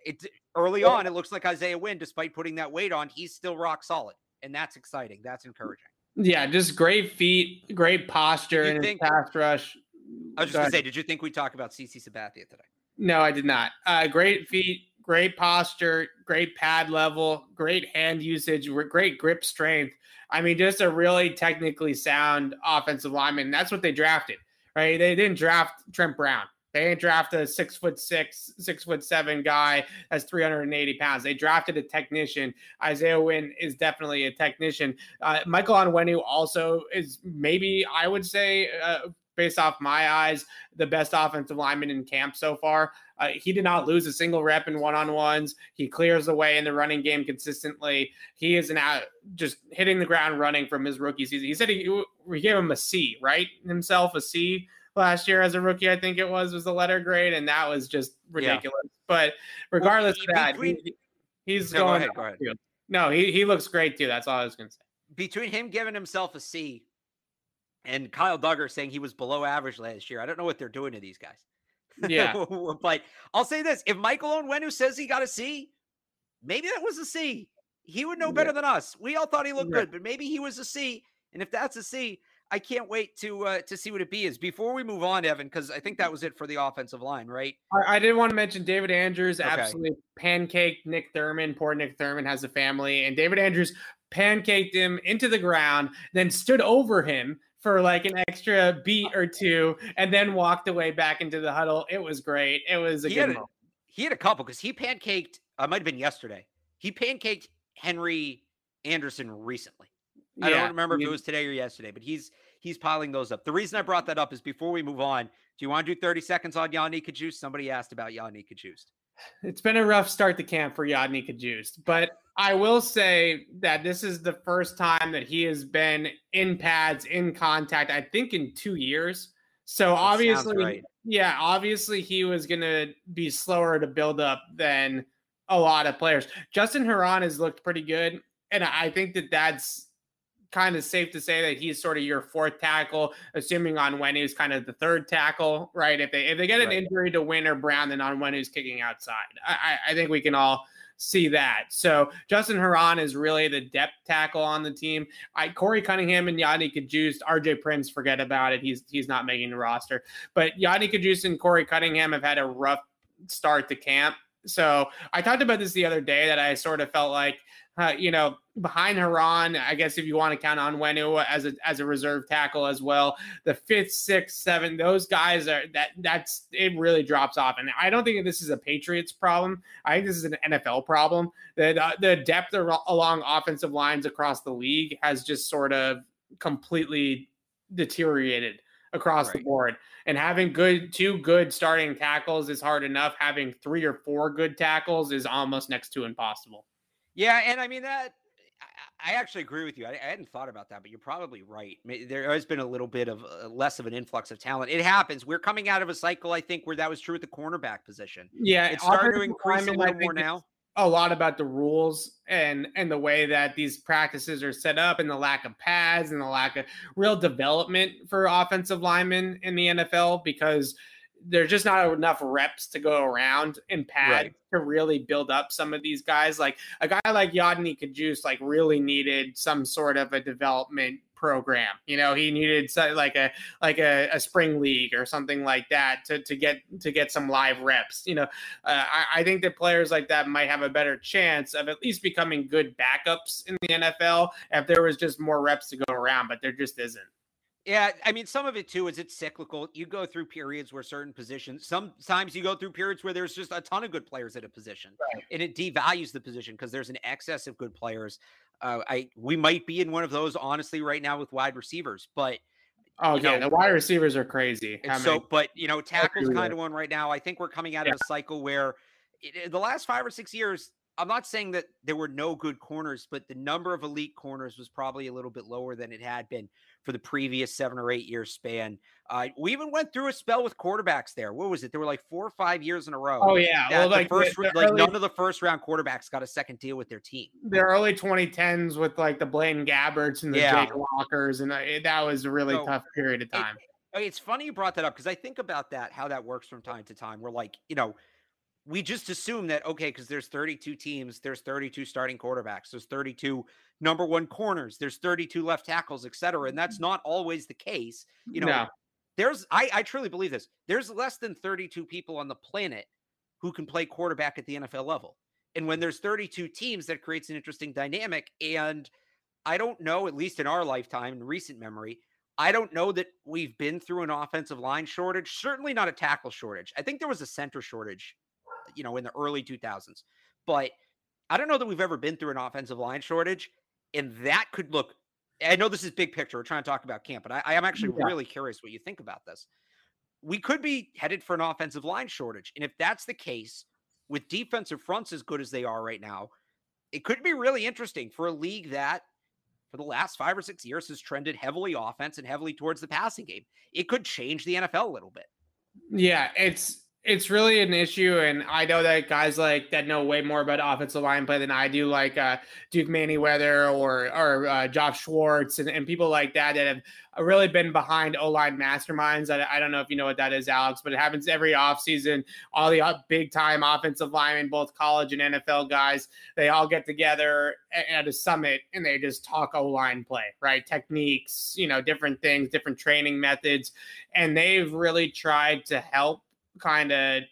it early on, it looks like Isaiah Wynn, despite putting that weight on, he's still rock solid. And that's exciting. That's encouraging. Yeah, just great feet, great posture in think, pass rush. I was just gonna say, did you think we talked about CC Sabathia today? No, I did not. Uh, great feet, great posture, great pad level, great hand usage, great grip strength. I mean, just a really technically sound offensive lineman. That's what they drafted, right? They didn't draft Trent Brown. They didn't draft a six foot six, six foot seven guy that's 380 pounds. They drafted a technician. Isaiah Wynn is definitely a technician. Uh, Michael Onwenu also is maybe, I would say, uh, based off my eyes, the best offensive lineman in camp so far. Uh, he did not lose a single rep in one on ones. He clears the way in the running game consistently. He is now just hitting the ground running from his rookie season. He said he, we gave him a C, right? Himself a C last year as a rookie, I think it was, was the letter grade, and that was just ridiculous. Yeah. But regardless well, of that, between, he, he's no, going. Go ahead, go ahead. No, he, he looks great too. That's all I was going to say. Between him giving himself a C and Kyle Dugger saying he was below average last year, I don't know what they're doing to these guys. Yeah. [LAUGHS] but I'll say this if Michael Onwenu says he got a C, maybe that was a C. He would know better yeah. than us. We all thought he looked yeah. good, but maybe he was a C. And if that's a C, I can't wait to uh, to see what it be is. Before we move on, Evan, because I think that was it for the offensive line, right? I, I did want to mention David Andrews okay. absolutely pancaked Nick Thurman. Poor Nick Thurman has a family, and David Andrews pancaked him into the ground, then stood over him for like an extra beat or two, and then walked away back into the huddle. It was great. It was a he good. Had a, he had a couple because he pancaked. I uh, might have been yesterday. He pancaked Henry Anderson recently. Yeah, I don't remember if it was today or yesterday, but he's he's piling those up. The reason I brought that up is before we move on, do you want to do 30 seconds on Yodny Cajuste? Somebody asked about Yodny Cajuste. It's been a rough start to camp for Yodny Cajuste, but I will say that this is the first time that he has been in pads, in contact, I think in two years. So that obviously, right. yeah, obviously he was going to be slower to build up than a lot of players. Justin Herron has looked pretty good. And I think that that's kind of safe to say that he's sort of your fourth tackle, assuming Onwenu's kind of the third tackle, right? If they if they get an right. injury to Wynn or Brown, then Onwenu's kicking outside. I, I think we can all see that. So Justin Herron is really the depth tackle on the team. I Korey Cunningham and Yodny Cajuste, RJ Prince, forget about it. He's he's not making the roster. But Yodny Cajuste and Korey Cunningham have had a rough start to camp. So I talked about this the other day that I sort of felt like uh, you know, behind Herron, I guess if you want to count Onwenu as a as a reserve tackle as well, the fifth, sixth, seven, those guys are that that's it really drops off. And I don't think this is a Patriots problem. I think this is an NFL problem. That uh, the depth along offensive lines across the league has just sort of completely deteriorated across right. the board. And having good two good starting tackles is hard enough. Having three or four good tackles is almost next to impossible. Yeah, and I mean that I actually agree with you. I, I, hadn't thought about that, but you're probably right. There has been a little bit of uh, less of an influx of talent. It happens. We're coming out of a cycle, I think, where that was true at the cornerback position. Yeah, it's starting to increase a little more now. A lot about the rules and and the way that these practices are set up, and the lack of pads, and the lack of real development for offensive linemen in the NFL because there's just not enough reps to go around in pad right. to really build up some of these guys. Like a guy like Yodny Cajuste, like really needed some sort of a development program. You know, he needed like a like a, a, spring league or something like that to, to get to get some live reps. You know, uh, I, I think that players like that might have a better chance of at least becoming good backups in the NFL if there was just more reps to go around. But there just isn't. Yeah, I mean, some of it too is it's cyclical. You go through periods where certain positions, sometimes you go through periods where there's just a ton of good players at a position, right. and it devalues the position because there's an excess of good players. Uh, I we might be in one of those honestly right now with wide receivers, but oh yeah, know, the wide receivers are crazy. so, but you know, tackles kind of one right now. I think we're coming out yeah. of a cycle where it, the last five or six years, I'm not saying that there were no good corners, but the number of elite corners was probably a little bit lower than it had been for the previous seven or eight year span. Uh, we even went through a spell with quarterbacks there. What was it? There were like four or five years in a row. Oh yeah, well, like first, the, the like early, none of the first round quarterbacks got a second deal with their team. The early 2010s with like the Blaine Gabberts and the yeah. Jake Lockers, and uh, that was a really so, tough period of time. It, it's funny you brought that up because I think about that, how that works from time to time. We're like, you know, we just assume that okay because there's 32 teams there's 32 starting quarterbacks there's 32 number one corners there's 32 left tackles etc and that's mm-hmm. not always the case you know no. there's I, I truly believe this there's less than 32 people on the planet who can play quarterback at the nfl level and when there's 32 teams that creates an interesting dynamic and i don't know at least in our lifetime in recent memory I don't know that we've been through an offensive line shortage, certainly not a tackle shortage. I think there was a center shortage you know, in the early 2000s. But I don't know that we've ever been through an offensive line shortage. And that could look, I know this is big picture. We're trying to talk about camp, but I, I am actually yeah. really curious what you think about this. We could be headed for an offensive line shortage. And if that's the case, with defensive fronts as good as they are right now, it could be really interesting for a league that for the last five or six years has trended heavily offense and heavily towards the passing game. It could change the NFL a little bit. Yeah, it's it's really an issue, and I know that guys like that know way more about offensive line play than I do, like uh, Duke Manyweather or or uh, Josh Schwartz and, and people like that that have really been behind O line masterminds. I, I, don't know if you know what that is, Alex, but it happens every offseason. All the big time offensive linemen, both college and NFL guys, they all get together at a summit and they just talk O line play, right? Techniques, you know, different things, different training methods, and they've really tried to help kind of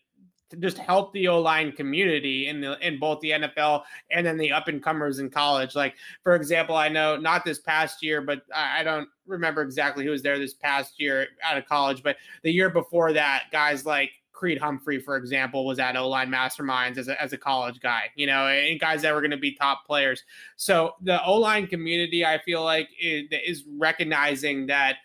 just help the O line community in the in both the NFL and then the up and comers in college. Like for example, I know not this past year, but I don't remember exactly who was there this past year out of college, but the year before that, guys like Creed Humphrey, for example, was at O line masterminds as a, as a college guy, you know, and guys that were going to be top players. So the O line community, I feel like, is, is recognizing that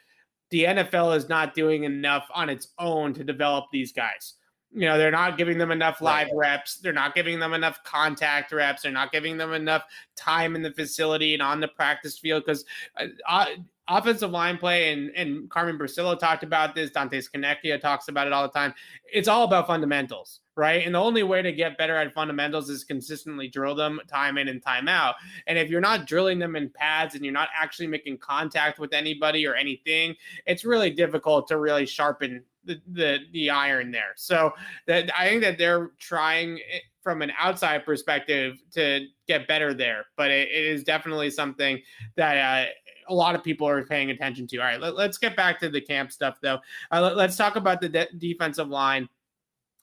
the NFL is not doing enough on its own to develop these guys. You know, they're not giving them enough live right. reps. They're not giving them enough contact reps. They're not giving them enough time in the facility and on the practice field because uh, uh, offensive line play and, and Carmen Bricillo talked about this. Dante Scarnecchia talks about it all the time. It's all about fundamentals right? And the only way to get better at fundamentals is consistently drill them time in and time out. And if you're not drilling them in pads and you're not actually making contact with anybody or anything, it's really difficult to really sharpen the the, the iron there. So that I think that they're trying from an outside perspective to get better there, but it, it is definitely something that uh, a lot of people are paying attention to. All right, let, us get back to the camp stuff though. Uh, let, us talk about the de- defensive line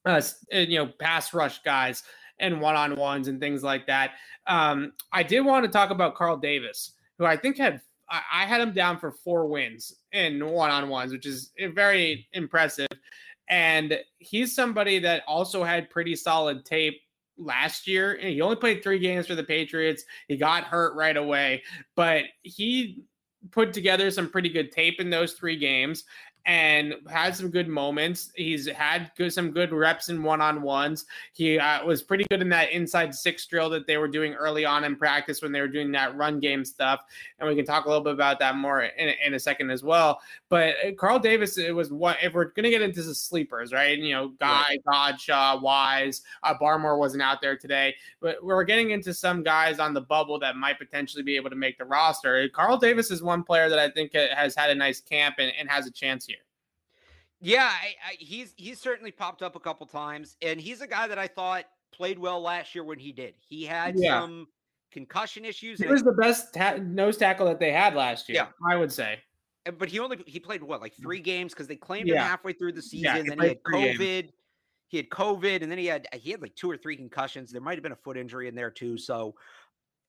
uh, you know, pass rush guys and one on ones and things like that. Um, I did want to talk about Carl Davis, who I think had I, had him down for four wins in one on ones, which is eh, very impressive. And he's somebody that also had pretty solid tape last year. He only played three games for the Patriots. He got hurt right away, but he put together some pretty good tape in those three games and had some good moments. He's had good, some good reps in one on ones. He uh, was pretty good in that inside six drill that they were doing early on in practice when they were doing that run game stuff. And we can talk a little bit about that more in, in a second as well. But uh, Carl Davis, it was what if we're going to get into the sleepers, right? You know, Guy, right. Godchaux, Wise, uh, Barmore wasn't out there today, but we're getting into some guys on the bubble that might potentially be able to make the roster. Carl Davis is one player that I think has had a nice camp and, and has a chance. Yeah, I, I, he's he's certainly popped up a couple times, and he's a guy that I thought played well last year when he did. He had yeah. some concussion issues. He was the best ta- nose tackle that they had last year. Yeah, I would say. But he only he played what like three games because they claimed yeah. him halfway through the season. Yeah, he then he had COVID. Games. He had COVID, and then he had he had like two or three concussions. There might have been a foot injury in there too. So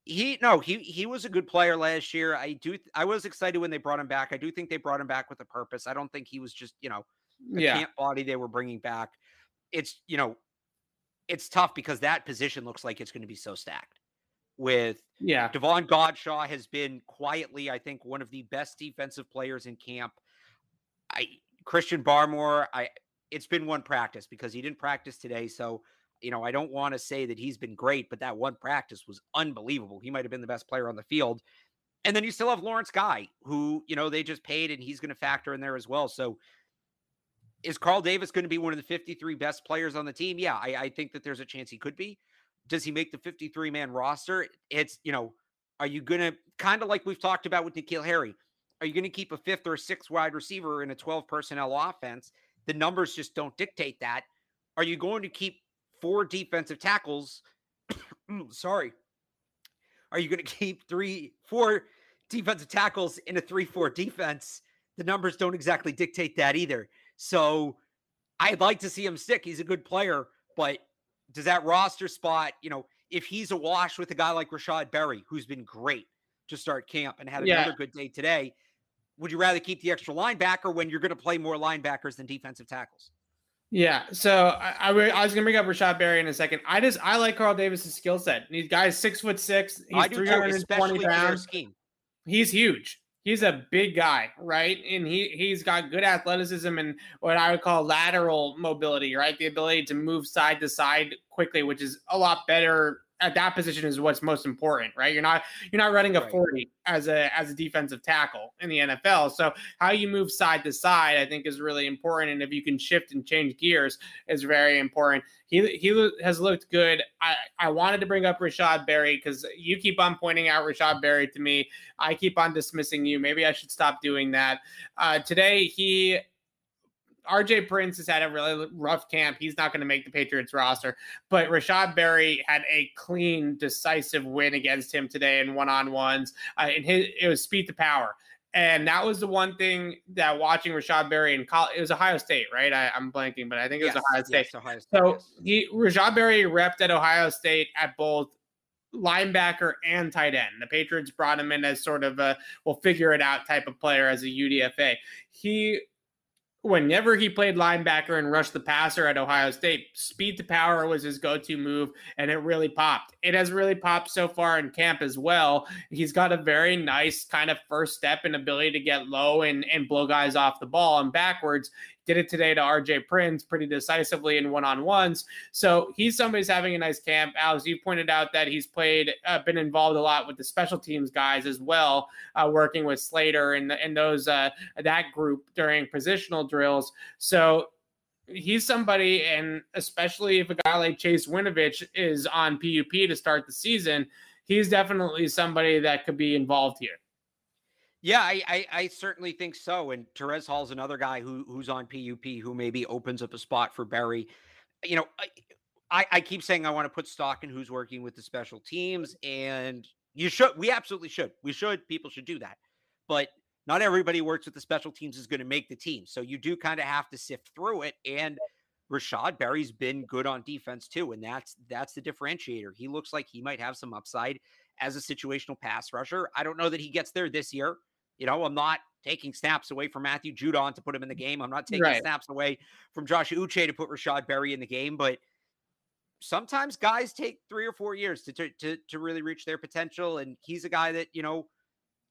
he no he he was a good player last year. I do I was excited when they brought him back. I do think they brought him back with a purpose. I don't think he was just you know the yeah. camp body they were bringing back. It's, you know, it's tough because that position looks like it's going to be so stacked. With yeah, Davon Godchaux has been quietly, I think, one of the best defensive players in camp. I Christian Barmore, I it's been one practice because he didn't practice today. So, you know, I don't want to say that he's been great, but that one practice was unbelievable. He might have been the best player on the field. And then you still have Lawrence Guy, who, you know, they just paid and he's going to factor in there as well. So is Carl Davis going to be one of the 53 best players on the team? Yeah, I, I think that there's a chance he could be. Does he make the 53 man roster? It's, you know, are you going to kind of like we've talked about with N'Keal Harry? Are you going to keep a fifth or a sixth wide receiver in a 12 personnel offense? The numbers just don't dictate that. Are you going to keep four defensive tackles? [COUGHS] Sorry. Are you going [LAUGHS] to keep three, four defensive tackles in a 3 4 defense? The numbers don't exactly dictate that either. So I'd like to see him stick. He's a good player, but does that roster spot, you know, if he's a wash with a guy like Rashod Berry, who's been great to start camp and had another yeah. good day today, would you rather keep the extra linebacker when you're going to play more linebackers than defensive tackles? Yeah, so I, I, I was gonna bring up Rashod Berry in a second. I just I like Carl Davis's skill set. These guys six foot six. He's three hundred and twenty pounds. He's huge he's a big guy, right? And he he's got good athleticism and what I would call lateral mobility, right? The ability to move side to side quickly, which is a lot better at that position is what's most important, right? You're not you're not running a 40 as a as a defensive tackle in the NFL. So how you move side to side, I think, is really important. And if you can shift and change gears, is very important. He he has looked good. I I wanted to bring up Rashod Berry because you keep on pointing out Rashod Berry to me. I keep on dismissing you. Maybe I should stop doing that. Uh, today he RJ Prince has had a really rough camp. He's not going to make the Patriots roster. But Rashod Berry had a clean, decisive win against him today in one on ones. Uh, and his, it was speed to power. And that was the one thing that watching Rashod Berry in college, it was Ohio State, right? I, am blanking, but I think it was yes, Ohio State. Yes, Ohio State so yes. he Rashod Berry repped at Ohio State at both linebacker and tight end. The Patriots brought him in as sort of a we'll figure it out type of player as a UDFA. He whenever he played linebacker and rushed the passer at Ohio State, speed to power was his go to move, and it really popped. It has really popped so far in camp as well. He's got a very nice kind of first step and ability to get low and, and blow guys off the ball and backwards. Did it today to RJ Prince pretty decisively in one on ones. So he's somebody's having a nice camp. Alex, you pointed out that he's played, uh, been involved a lot with the special teams guys as well, uh, working with Slater and, and those, uh, that group during positional drills. So he's somebody, and especially if a guy like Chase Winovich is on PUP to start the season, he's definitely somebody that could be involved here. Yeah, I, I, I certainly think so. And Terez Hall's another guy who who's on PUP who maybe opens up a spot for Berry. You know, I, I keep saying I want to put stock in who's working with the special teams, and you should. We absolutely should. We should. People should do that. But not everybody works with the special teams is going to make the team. So you do kind of have to sift through it. And Rashod Berry's been good on defense too, and that's that's the differentiator. He looks like he might have some upside as a situational pass rusher. I don't know that he gets there this year. You know, I'm not taking snaps away from Matthew Judon to put him in the mm. game. I'm not taking right. snaps away from Josh Uche to put Rashod Berry in the game, but sometimes guys take three or four years to, to to really reach their potential. And he's a guy that, you know,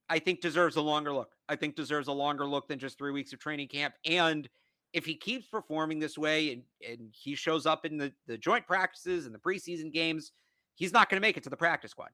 I think deserves a longer look. I think deserves a longer look than just three weeks of training camp. And if he keeps performing this way and, and he shows up in the, the joint practices and the preseason games, he's not going to make it to the practice squad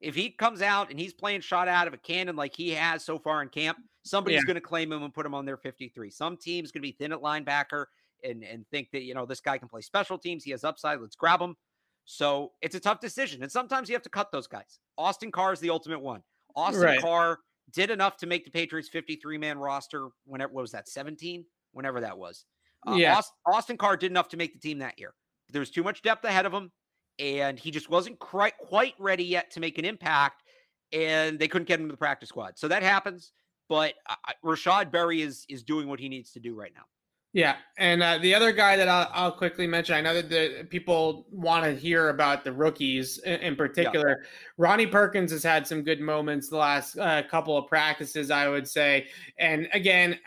if he comes out and he's playing shot out of a cannon like he has so far in camp, somebody's yeah. going to claim him and put him on their 53. Some team's going to be thin at linebacker and and think that you know this guy can play special teams. He has upside. Let's grab him. So it's a tough decision, and sometimes you have to cut those guys. Austin Carr is the ultimate one. Austin right. Carr did enough to make the Patriots 53 man roster. Whenever what was that 17? Whenever that was. Uh, yeah. Austin, Austin Carr did enough to make the team that year. There was too much depth ahead of him and he just wasn't quite quite ready yet to make an impact, and they couldn't get him to the practice squad. So that happens. But uh, Rashod Berry is is doing what he needs to do right now. Yeah, and uh, the other guy that I'll, I'll, quickly mention, I know that the people want to hear about the rookies in, in particular. Yeah. Ronnie Perkins has had some good moments the last uh, couple of practices, I would say. And again,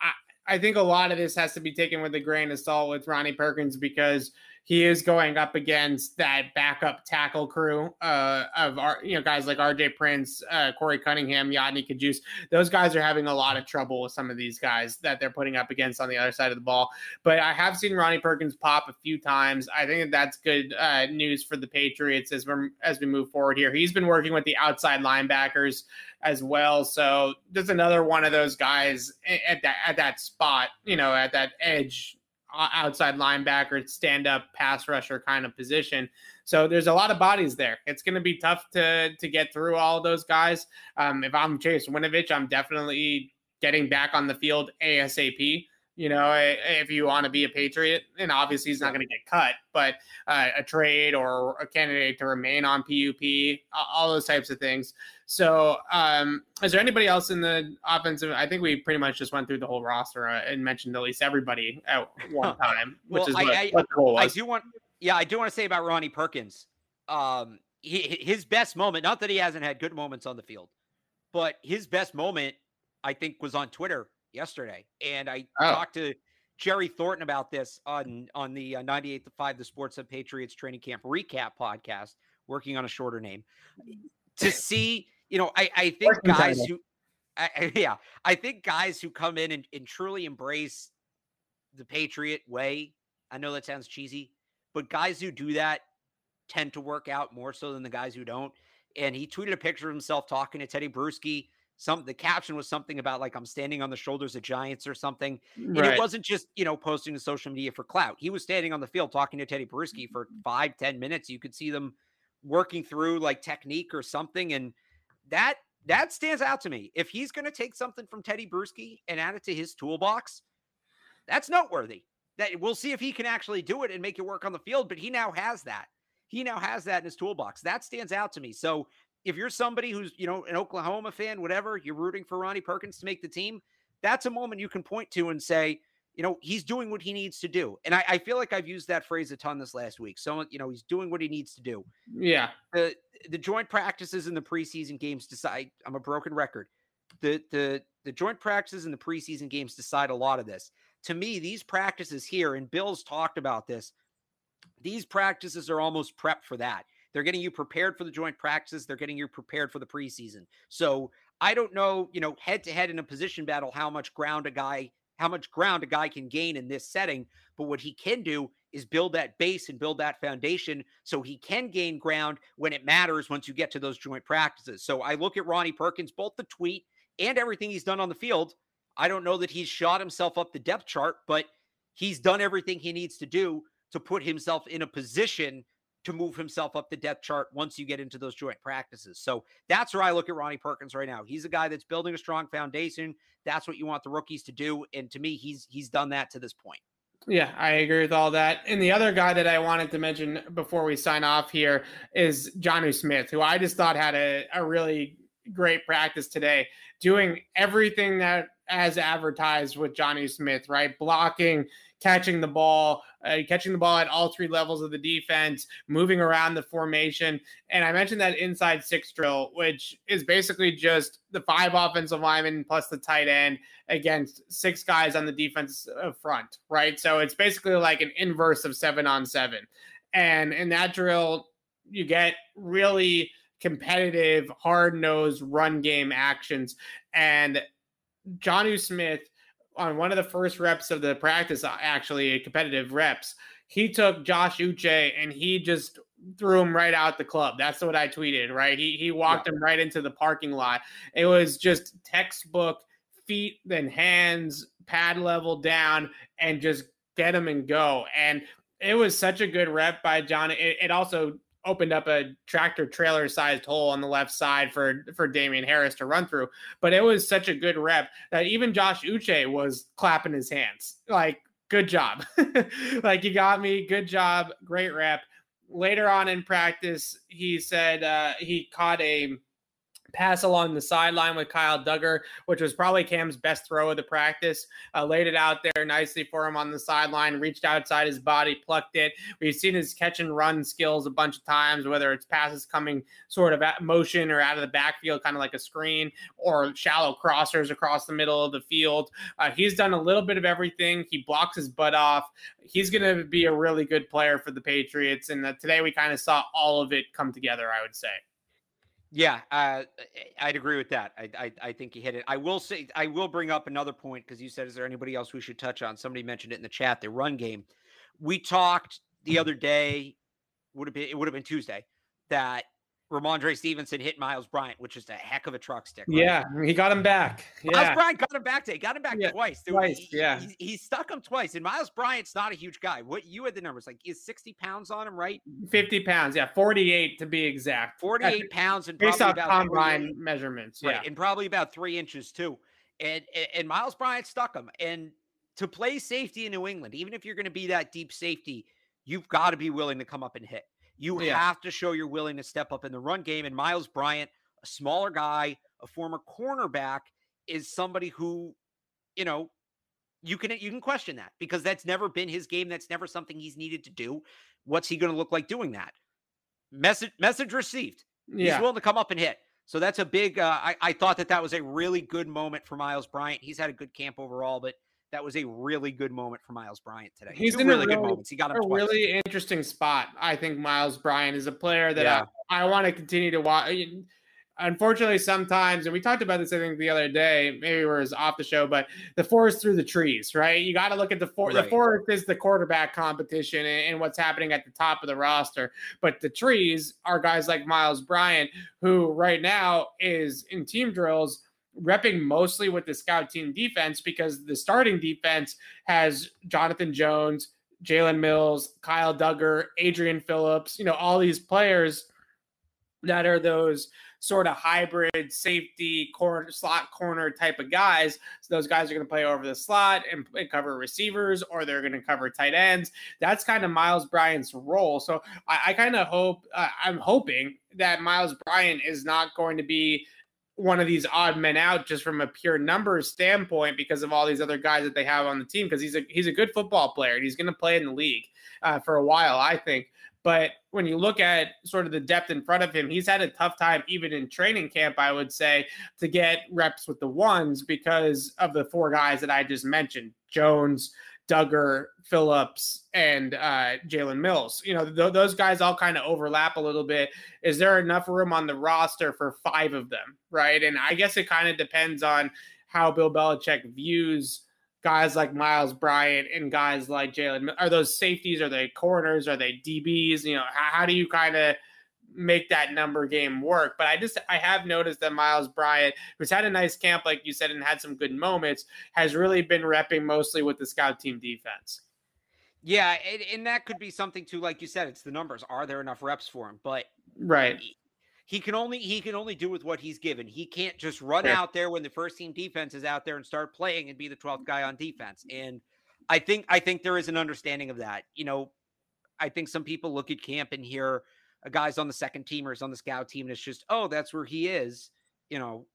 I, I think a lot of this has to be taken with a grain of salt with Ronnie Perkins because he is going up against that backup tackle crew uh, of our, you know, guys like RJ Prince, uh, Korey Cunningham, Yodny Cajuste. Those guys are having a lot of trouble with some of these guys that they're putting up against on the other side of the ball. But I have seen Ronnie Perkins pop a few times. I think that that's good uh, news for the Patriots as we as we move forward here. He's been working with the outside linebackers as well. So just another one of those guys at that at that spot, you know, at that edge outside linebacker, stand up pass rusher kind of position. So there's a lot of bodies there. It's going to be tough to to get through all those guys. Um, if I'm Chase Winovich, I'm definitely getting back on the field ASAP. You know, if you want to be a Patriot, and obviously he's not going to get cut, but uh, a trade or a candidate to remain on PUP, all those types of things. So, um, is there anybody else in the offensive? I think we pretty much just went through the whole roster uh, and mentioned at least everybody at [LAUGHS] one time, which well, is what, I, what the goal was. I do want, yeah, I do want to say about Ronnie Perkins. Um, he, his best moment, not that he hasn't had good moments on the field, but his best moment, I think, was on Twitter yesterday. And I oh. talked to Jerry Thornton about this on on the uh, 98 to 5 the Sports Hub Patriots training camp recap podcast, working on a shorter name. To see you know, I, I think guys who, I, [LAUGHS] yeah, I think guys who come in and, and truly embrace the Patriot way. I know that sounds cheesy, but guys who do that tend to work out more so than the guys who don't. And he tweeted a picture of himself talking to Teddy Bruschi. Some the caption was something about like I'm standing on the shoulders of giants or something. And right. it wasn't just you know posting to social media for clout. He was standing on the field talking to Teddy Bruschi for mm-hmm. five ten minutes. You could see them working through like technique or something. And that that stands out to me. If he's going to take something from Teddy Bruschi and add it to his toolbox, that's noteworthy. That we'll see if he can actually do it and make it work on the field. But he now has that. He now has that in his toolbox. That stands out to me. So if you're somebody who's you know an Oklahoma fan, whatever, you're rooting for Ronnie Perkins to make the team. That's a moment you can point to and say, you know, he's doing what he needs to do. And I, I, feel like I've used that phrase a ton this last week. So, you know, he's doing what he needs to do. Yeah. The the joint practices in the preseason games decide I'm a broken record. The the the joint practices in the preseason games decide a lot of this. to me, these practices here, and Bill's talked about this, these practices are almost prep for that. They're getting you prepared for the joint practices. They're getting you prepared for the preseason. So I don't know, you know, head to head in a position battle, how much ground a guy, how much ground a guy can gain in this setting. But what he can do is build that base and build that foundation so he can gain ground when it matters once you get to those joint practices. So I look at Ronnie Perkins, both the tweet and everything he's done on the field. I don't know that he's shot himself up the depth chart, but he's done everything he needs to do to put himself in a position to move himself up the depth chart once you get into those joint practices. So that's where I look at Ronnie Perkins right now. He's a guy that's building a strong foundation. That's what you want the rookies to do. And to me, he's he's done that to this point. Yeah, I agree with all that. And the other guy that I wanted to mention before we sign off here is Jonnu Smith, who I just thought had a, a really great practice today, doing everything that as advertised with Jonnu Smith, right? Blocking, catching the ball, uh, catching the ball at all three levels of the defense, moving around the formation. And I mentioned that inside six drill, which is basically just the five offensive linemen plus the tight end against six guys on the defense front, right? So it's basically like an inverse of seven on seven. And in that drill, you get really competitive, hard nosed run game actions. And Jonnu Smith on one of the first reps of the practice, uh, actually competitive reps, he took Josh Uche and he just threw him right out the club. That's what I tweeted, right? He he walked yeah. him right into the parking lot. It was just textbook feet and hands, pad level down, and just get him and go. And it was such a good rep by John. It, it also opened up a tractor trailer sized hole on the left side for for Damien Harris to run through. But it was such a good rep that even Josh Uche was clapping his hands. Like, good job. [LAUGHS] like you got me, good job, great rep. Later on in practice, he said uh, he caught a pass along the sideline with Kyle Dugger, which was probably Cam's best throw of the practice. Uh, laid it out there nicely for him on the sideline, reached outside his body, plucked it. We've seen his catch and run skills a bunch of times, whether it's passes coming sort of at motion or out of the backfield, kind of like a screen, or shallow crossers across the middle of the field. Uh, he's done a little bit of everything. He blocks his butt off. He's going to be a really good player for the Patriots. And uh, today we kind of saw all of it come together, I would say. Yeah, uh, I'd agree with that. I, I, I think you hit it. I will say I will bring up another point because you said, "Is there anybody else we should touch on?" Somebody mentioned it in the chat. The run game. We talked the other day. Would have been it would have been Tuesday that Rhamondre Stevenson hit Myles Bryant, which is a heck of a truck stick. Right? Yeah, he got him back. Yeah. Myles Bryant got him back today. Got him back yeah, twice. Twice, he, yeah. He, he, stuck him twice. And Myles Bryant's not a huge guy. What you had the numbers like? Is sixty pounds on him, right? Fifty pounds, yeah, forty-eight to be exact. Forty-eight pounds and based off combine measurements, yeah, right, and probably about three inches too. And, and and Myles Bryant stuck him. And to play safety in New England, even if you're going to be that deep safety, you've got to be willing to come up and hit. You yeah. have to show you're willing to step up in the run game. And Myles Bryant, a smaller guy, a former cornerback, is somebody who, you know, you can you can question that because that's never been his game. That's never something he's needed to do. What's he going to look like doing that? Message message received. Yeah. He's willing to come up and hit. So that's a big. Uh, I I thought that that was a really good moment for Myles Bryant. He's had a good camp overall, but that was a really good moment for Myles Bryant today. He's Two in really, really good moments. He got a twice. really interesting spot. I think Myles Bryant is a player that yeah. I, I want to continue to watch. Unfortunately, sometimes, and we talked about this, I think, the other day. Maybe we were off the show, but the forest through the trees, right? You got to look at the forest. Right. The forest is the quarterback competition and, and what's happening at the top of the roster, but the trees are guys like Myles Bryant, who right now is in team drills repping mostly with the scout team defense because the starting defense has Jonathan Jones, Jalen Mills, Kyle Dugger, Adrian Phillips, you know, all these players that are those sort of hybrid safety corner slot corner type of guys. So those guys are going to play over the slot and, and cover receivers, or they're going to cover tight ends. That's kind of Myles Bryant's role. So I, I kind of hope uh, I'm hoping that Myles Bryant is not going to be one of these odd men out just from a pure numbers standpoint because of all these other guys that they have on the team because he's a he's a good football player and he's going to play in the league uh, for a while I think But when you look at sort of the depth in front of him, he's had a tough time, even in training camp, I would say, to get reps with the ones because of the four guys that I just mentioned Jones, Dugger, Phillips, and uh, Jalen Mills. You know, th- those guys all kind of overlap a little bit. Is there enough room on the roster for five of them? Right. And I guess it kind of depends on how Bill Belichick views guys like Myles Bryant and guys like Jalen. Are those safeties? Are they corners? Are they DBs? You know, how, how do you kind of make that number game work. But I just I have noticed that Myles Bryant, who's had a nice camp, like you said, and had some good moments, has really been repping mostly with the scout team defense. Yeah, and, and that could be something too, like you said, it's the numbers. Are there enough reps for him? But right. He, can only he can only do with what he's given. He can't just run out there when the first team defense is out there and start playing and be the 12th mm-hmm. guy on defense. And I think I think there is an understanding of that. You know, I think some people look at camp and hear a guy's on the second team or is on the scout team and it's just oh that's where he is you know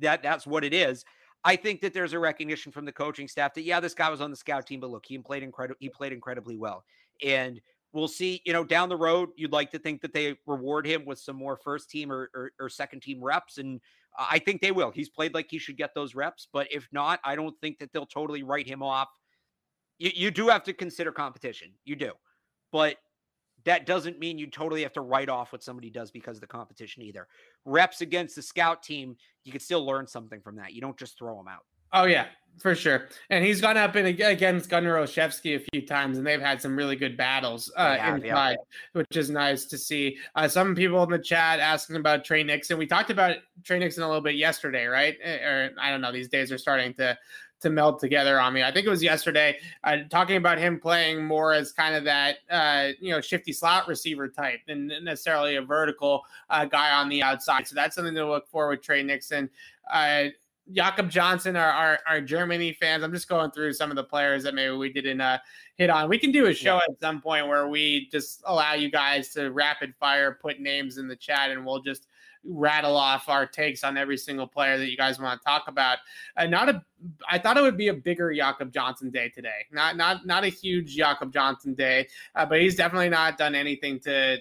that that's what it is i think that there's a recognition from the coaching staff that yeah this guy was on the scout team but look he played incredible he played incredibly well and we'll see you know down the road you'd like to think that they reward him with some more first team or, or, or second team reps and i think they will he's played like he should get those reps but if not i don't think that they'll totally write him off you, you do have to consider competition you do but that doesn't mean you totally have to write off what somebody does because of the competition either. Reps against the scout team, you can still learn something from that. You don't just throw them out. Oh yeah, for sure. And he's gone up in against Gunnar Olszewski a few times, and they've had some really good battles uh, have, inside, yeah. which is nice to see. Uh, some people in the chat asking about Tre Nixon. We talked about Tre Nixon a little bit yesterday, right? Eh, or I don't know. These days are starting to to meld together on me. I think it was yesterday, uh, talking about him playing more as kind of that uh, you know shifty slot receiver type than necessarily a vertical uh, guy on the outside. So that's something to look for with Tre Nixon. Jakob Johnson, our, our, our Germany fans. I'm just going through some of the players that maybe we didn't uh, hit on. We can do a show yeah. at some point where we just allow you guys to rapid fire put names in the chat, and we'll just rattle off our takes on every single player that you guys want to talk about. Uh, not a, I thought it would be a bigger Jakob Johnson day today. Not not not a huge Jakob Johnson day, uh, but he's definitely not done anything to,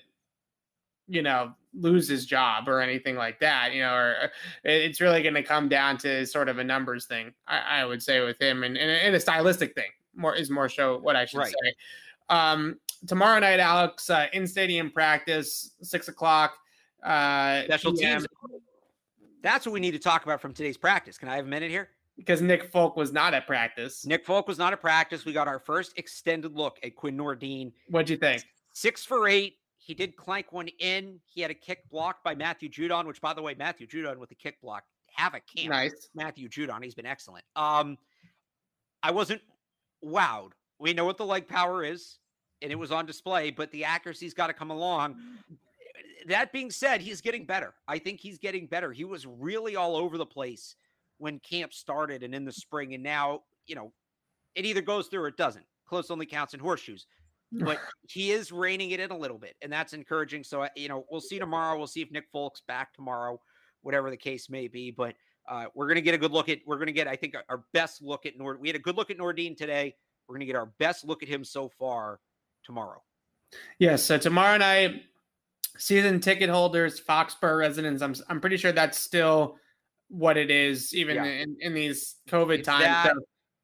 you know, lose his job or anything like that. You know, or, or it's really going to come down to sort of a numbers thing. I, I would say with him and, and, and, a stylistic thing. More is more show what I should right. say. Um, tomorrow night, Alex, uh, in stadium practice, six o'clock. Uh, Special teams. That's what we need to talk about from today's practice. Can I have a minute here? Because Nick Folk was not at practice. Nick Folk was not at practice. We got our first extended look at Quinn Nordine. What'd you think? Six for eight. He did clank one in. He had a kick blocked by Matthew Judon, which, by the way, Matthew Judon with the kick block have a camp. Nice. Matthew Judon. He's been excellent. Um, I wasn't wowed. We know what the leg power is, and it was on display, but the accuracy's got to come along that being said, he's getting better. I think he's getting better. He was really all over the place when camp started and in the spring. And now, you know, it either goes through or it doesn't. Close only counts in horseshoes. But [LAUGHS] he is reining it in a little bit, and that's encouraging. So, you know, we'll see tomorrow. We'll see if Nick Folk's back tomorrow, whatever the case may be. But uh, we're going to get a good look at, we're going to get, I think, our best look at Nord. We had a good look at Nordine today. We're going to get our best look at him so far tomorrow. Yes. Yeah, so tomorrow night, season ticket holders, Foxborough residents. I'm I'm pretty sure that's still what it is, even yeah. in, in these COVID it's times. That, so,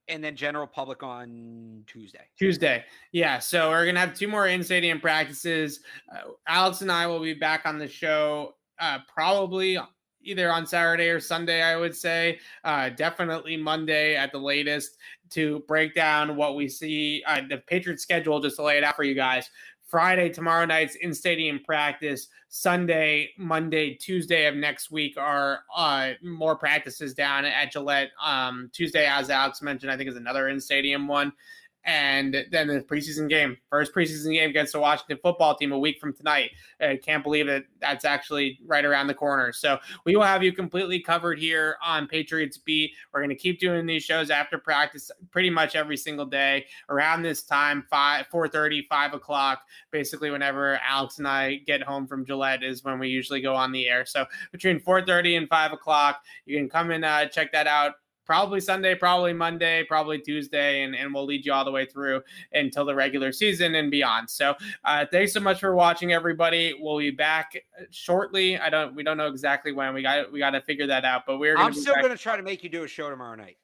and then general public on Tuesday. Tuesday, yeah. So we're gonna have two more in stadium practices. Uh, Alex and I will be back on the show uh, probably either on Saturday or Sunday, I would say. Uh, definitely Monday at the latest to break down what we see. Uh, the Patriots schedule, just to lay it out for you guys. Friday, tomorrow night's in stadium practice. Sunday, Monday, Tuesday of next week are uh, more practices down at Gillette. Um, Tuesday, as Alex mentioned, I think is another in stadium one and then the preseason game, first preseason game against the Washington football team a week from tonight. I can't believe it. That's actually right around the corner. So we will have you completely covered here on Patriots Beat. We're going to keep doing these shows after practice pretty much every single day around this time, 5, 4.30, 5 o'clock, basically whenever Alex and I get home from Gillette is when we usually go on the air. So between 4.30 and 5 o'clock, you can come and uh, check that out probably Sunday, probably Monday, probably Tuesday, and, and we'll lead you all the way through until the regular season and beyond. So uh, thanks so much for watching, everybody. We'll be back shortly. I don't we don't know exactly when. We got we got to figure that out. But we're I'm still back. gonna try to make you do a show tomorrow night.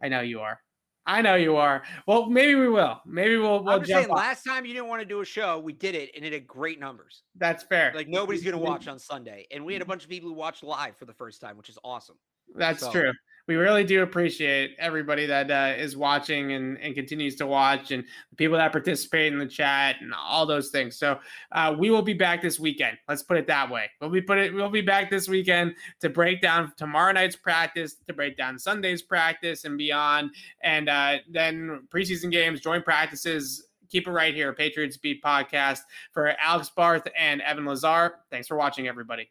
I know you are. I know you are. Well, maybe we will. Maybe we'll. we'll I'm just saying. Last time you didn't want to do a show, we did it, and it had great numbers. That's fair. Like nobody's gonna [LAUGHS] watch on Sunday, and we had a bunch of people who watched live for the first time, which is awesome. That's so. true we really do appreciate everybody that uh, is watching and, and continues to watch and the people that participate in the chat and all those things. So uh, we will be back this weekend. Let's put it that way. We'll be put it. We'll be back this weekend to break down tomorrow night's practice, to break down Sunday's practice and beyond, and uh, then preseason games, joint practices. Keep it right here, Patriots Beat podcast for Alex Barth and Evan Lazar. Thanks for watching, everybody.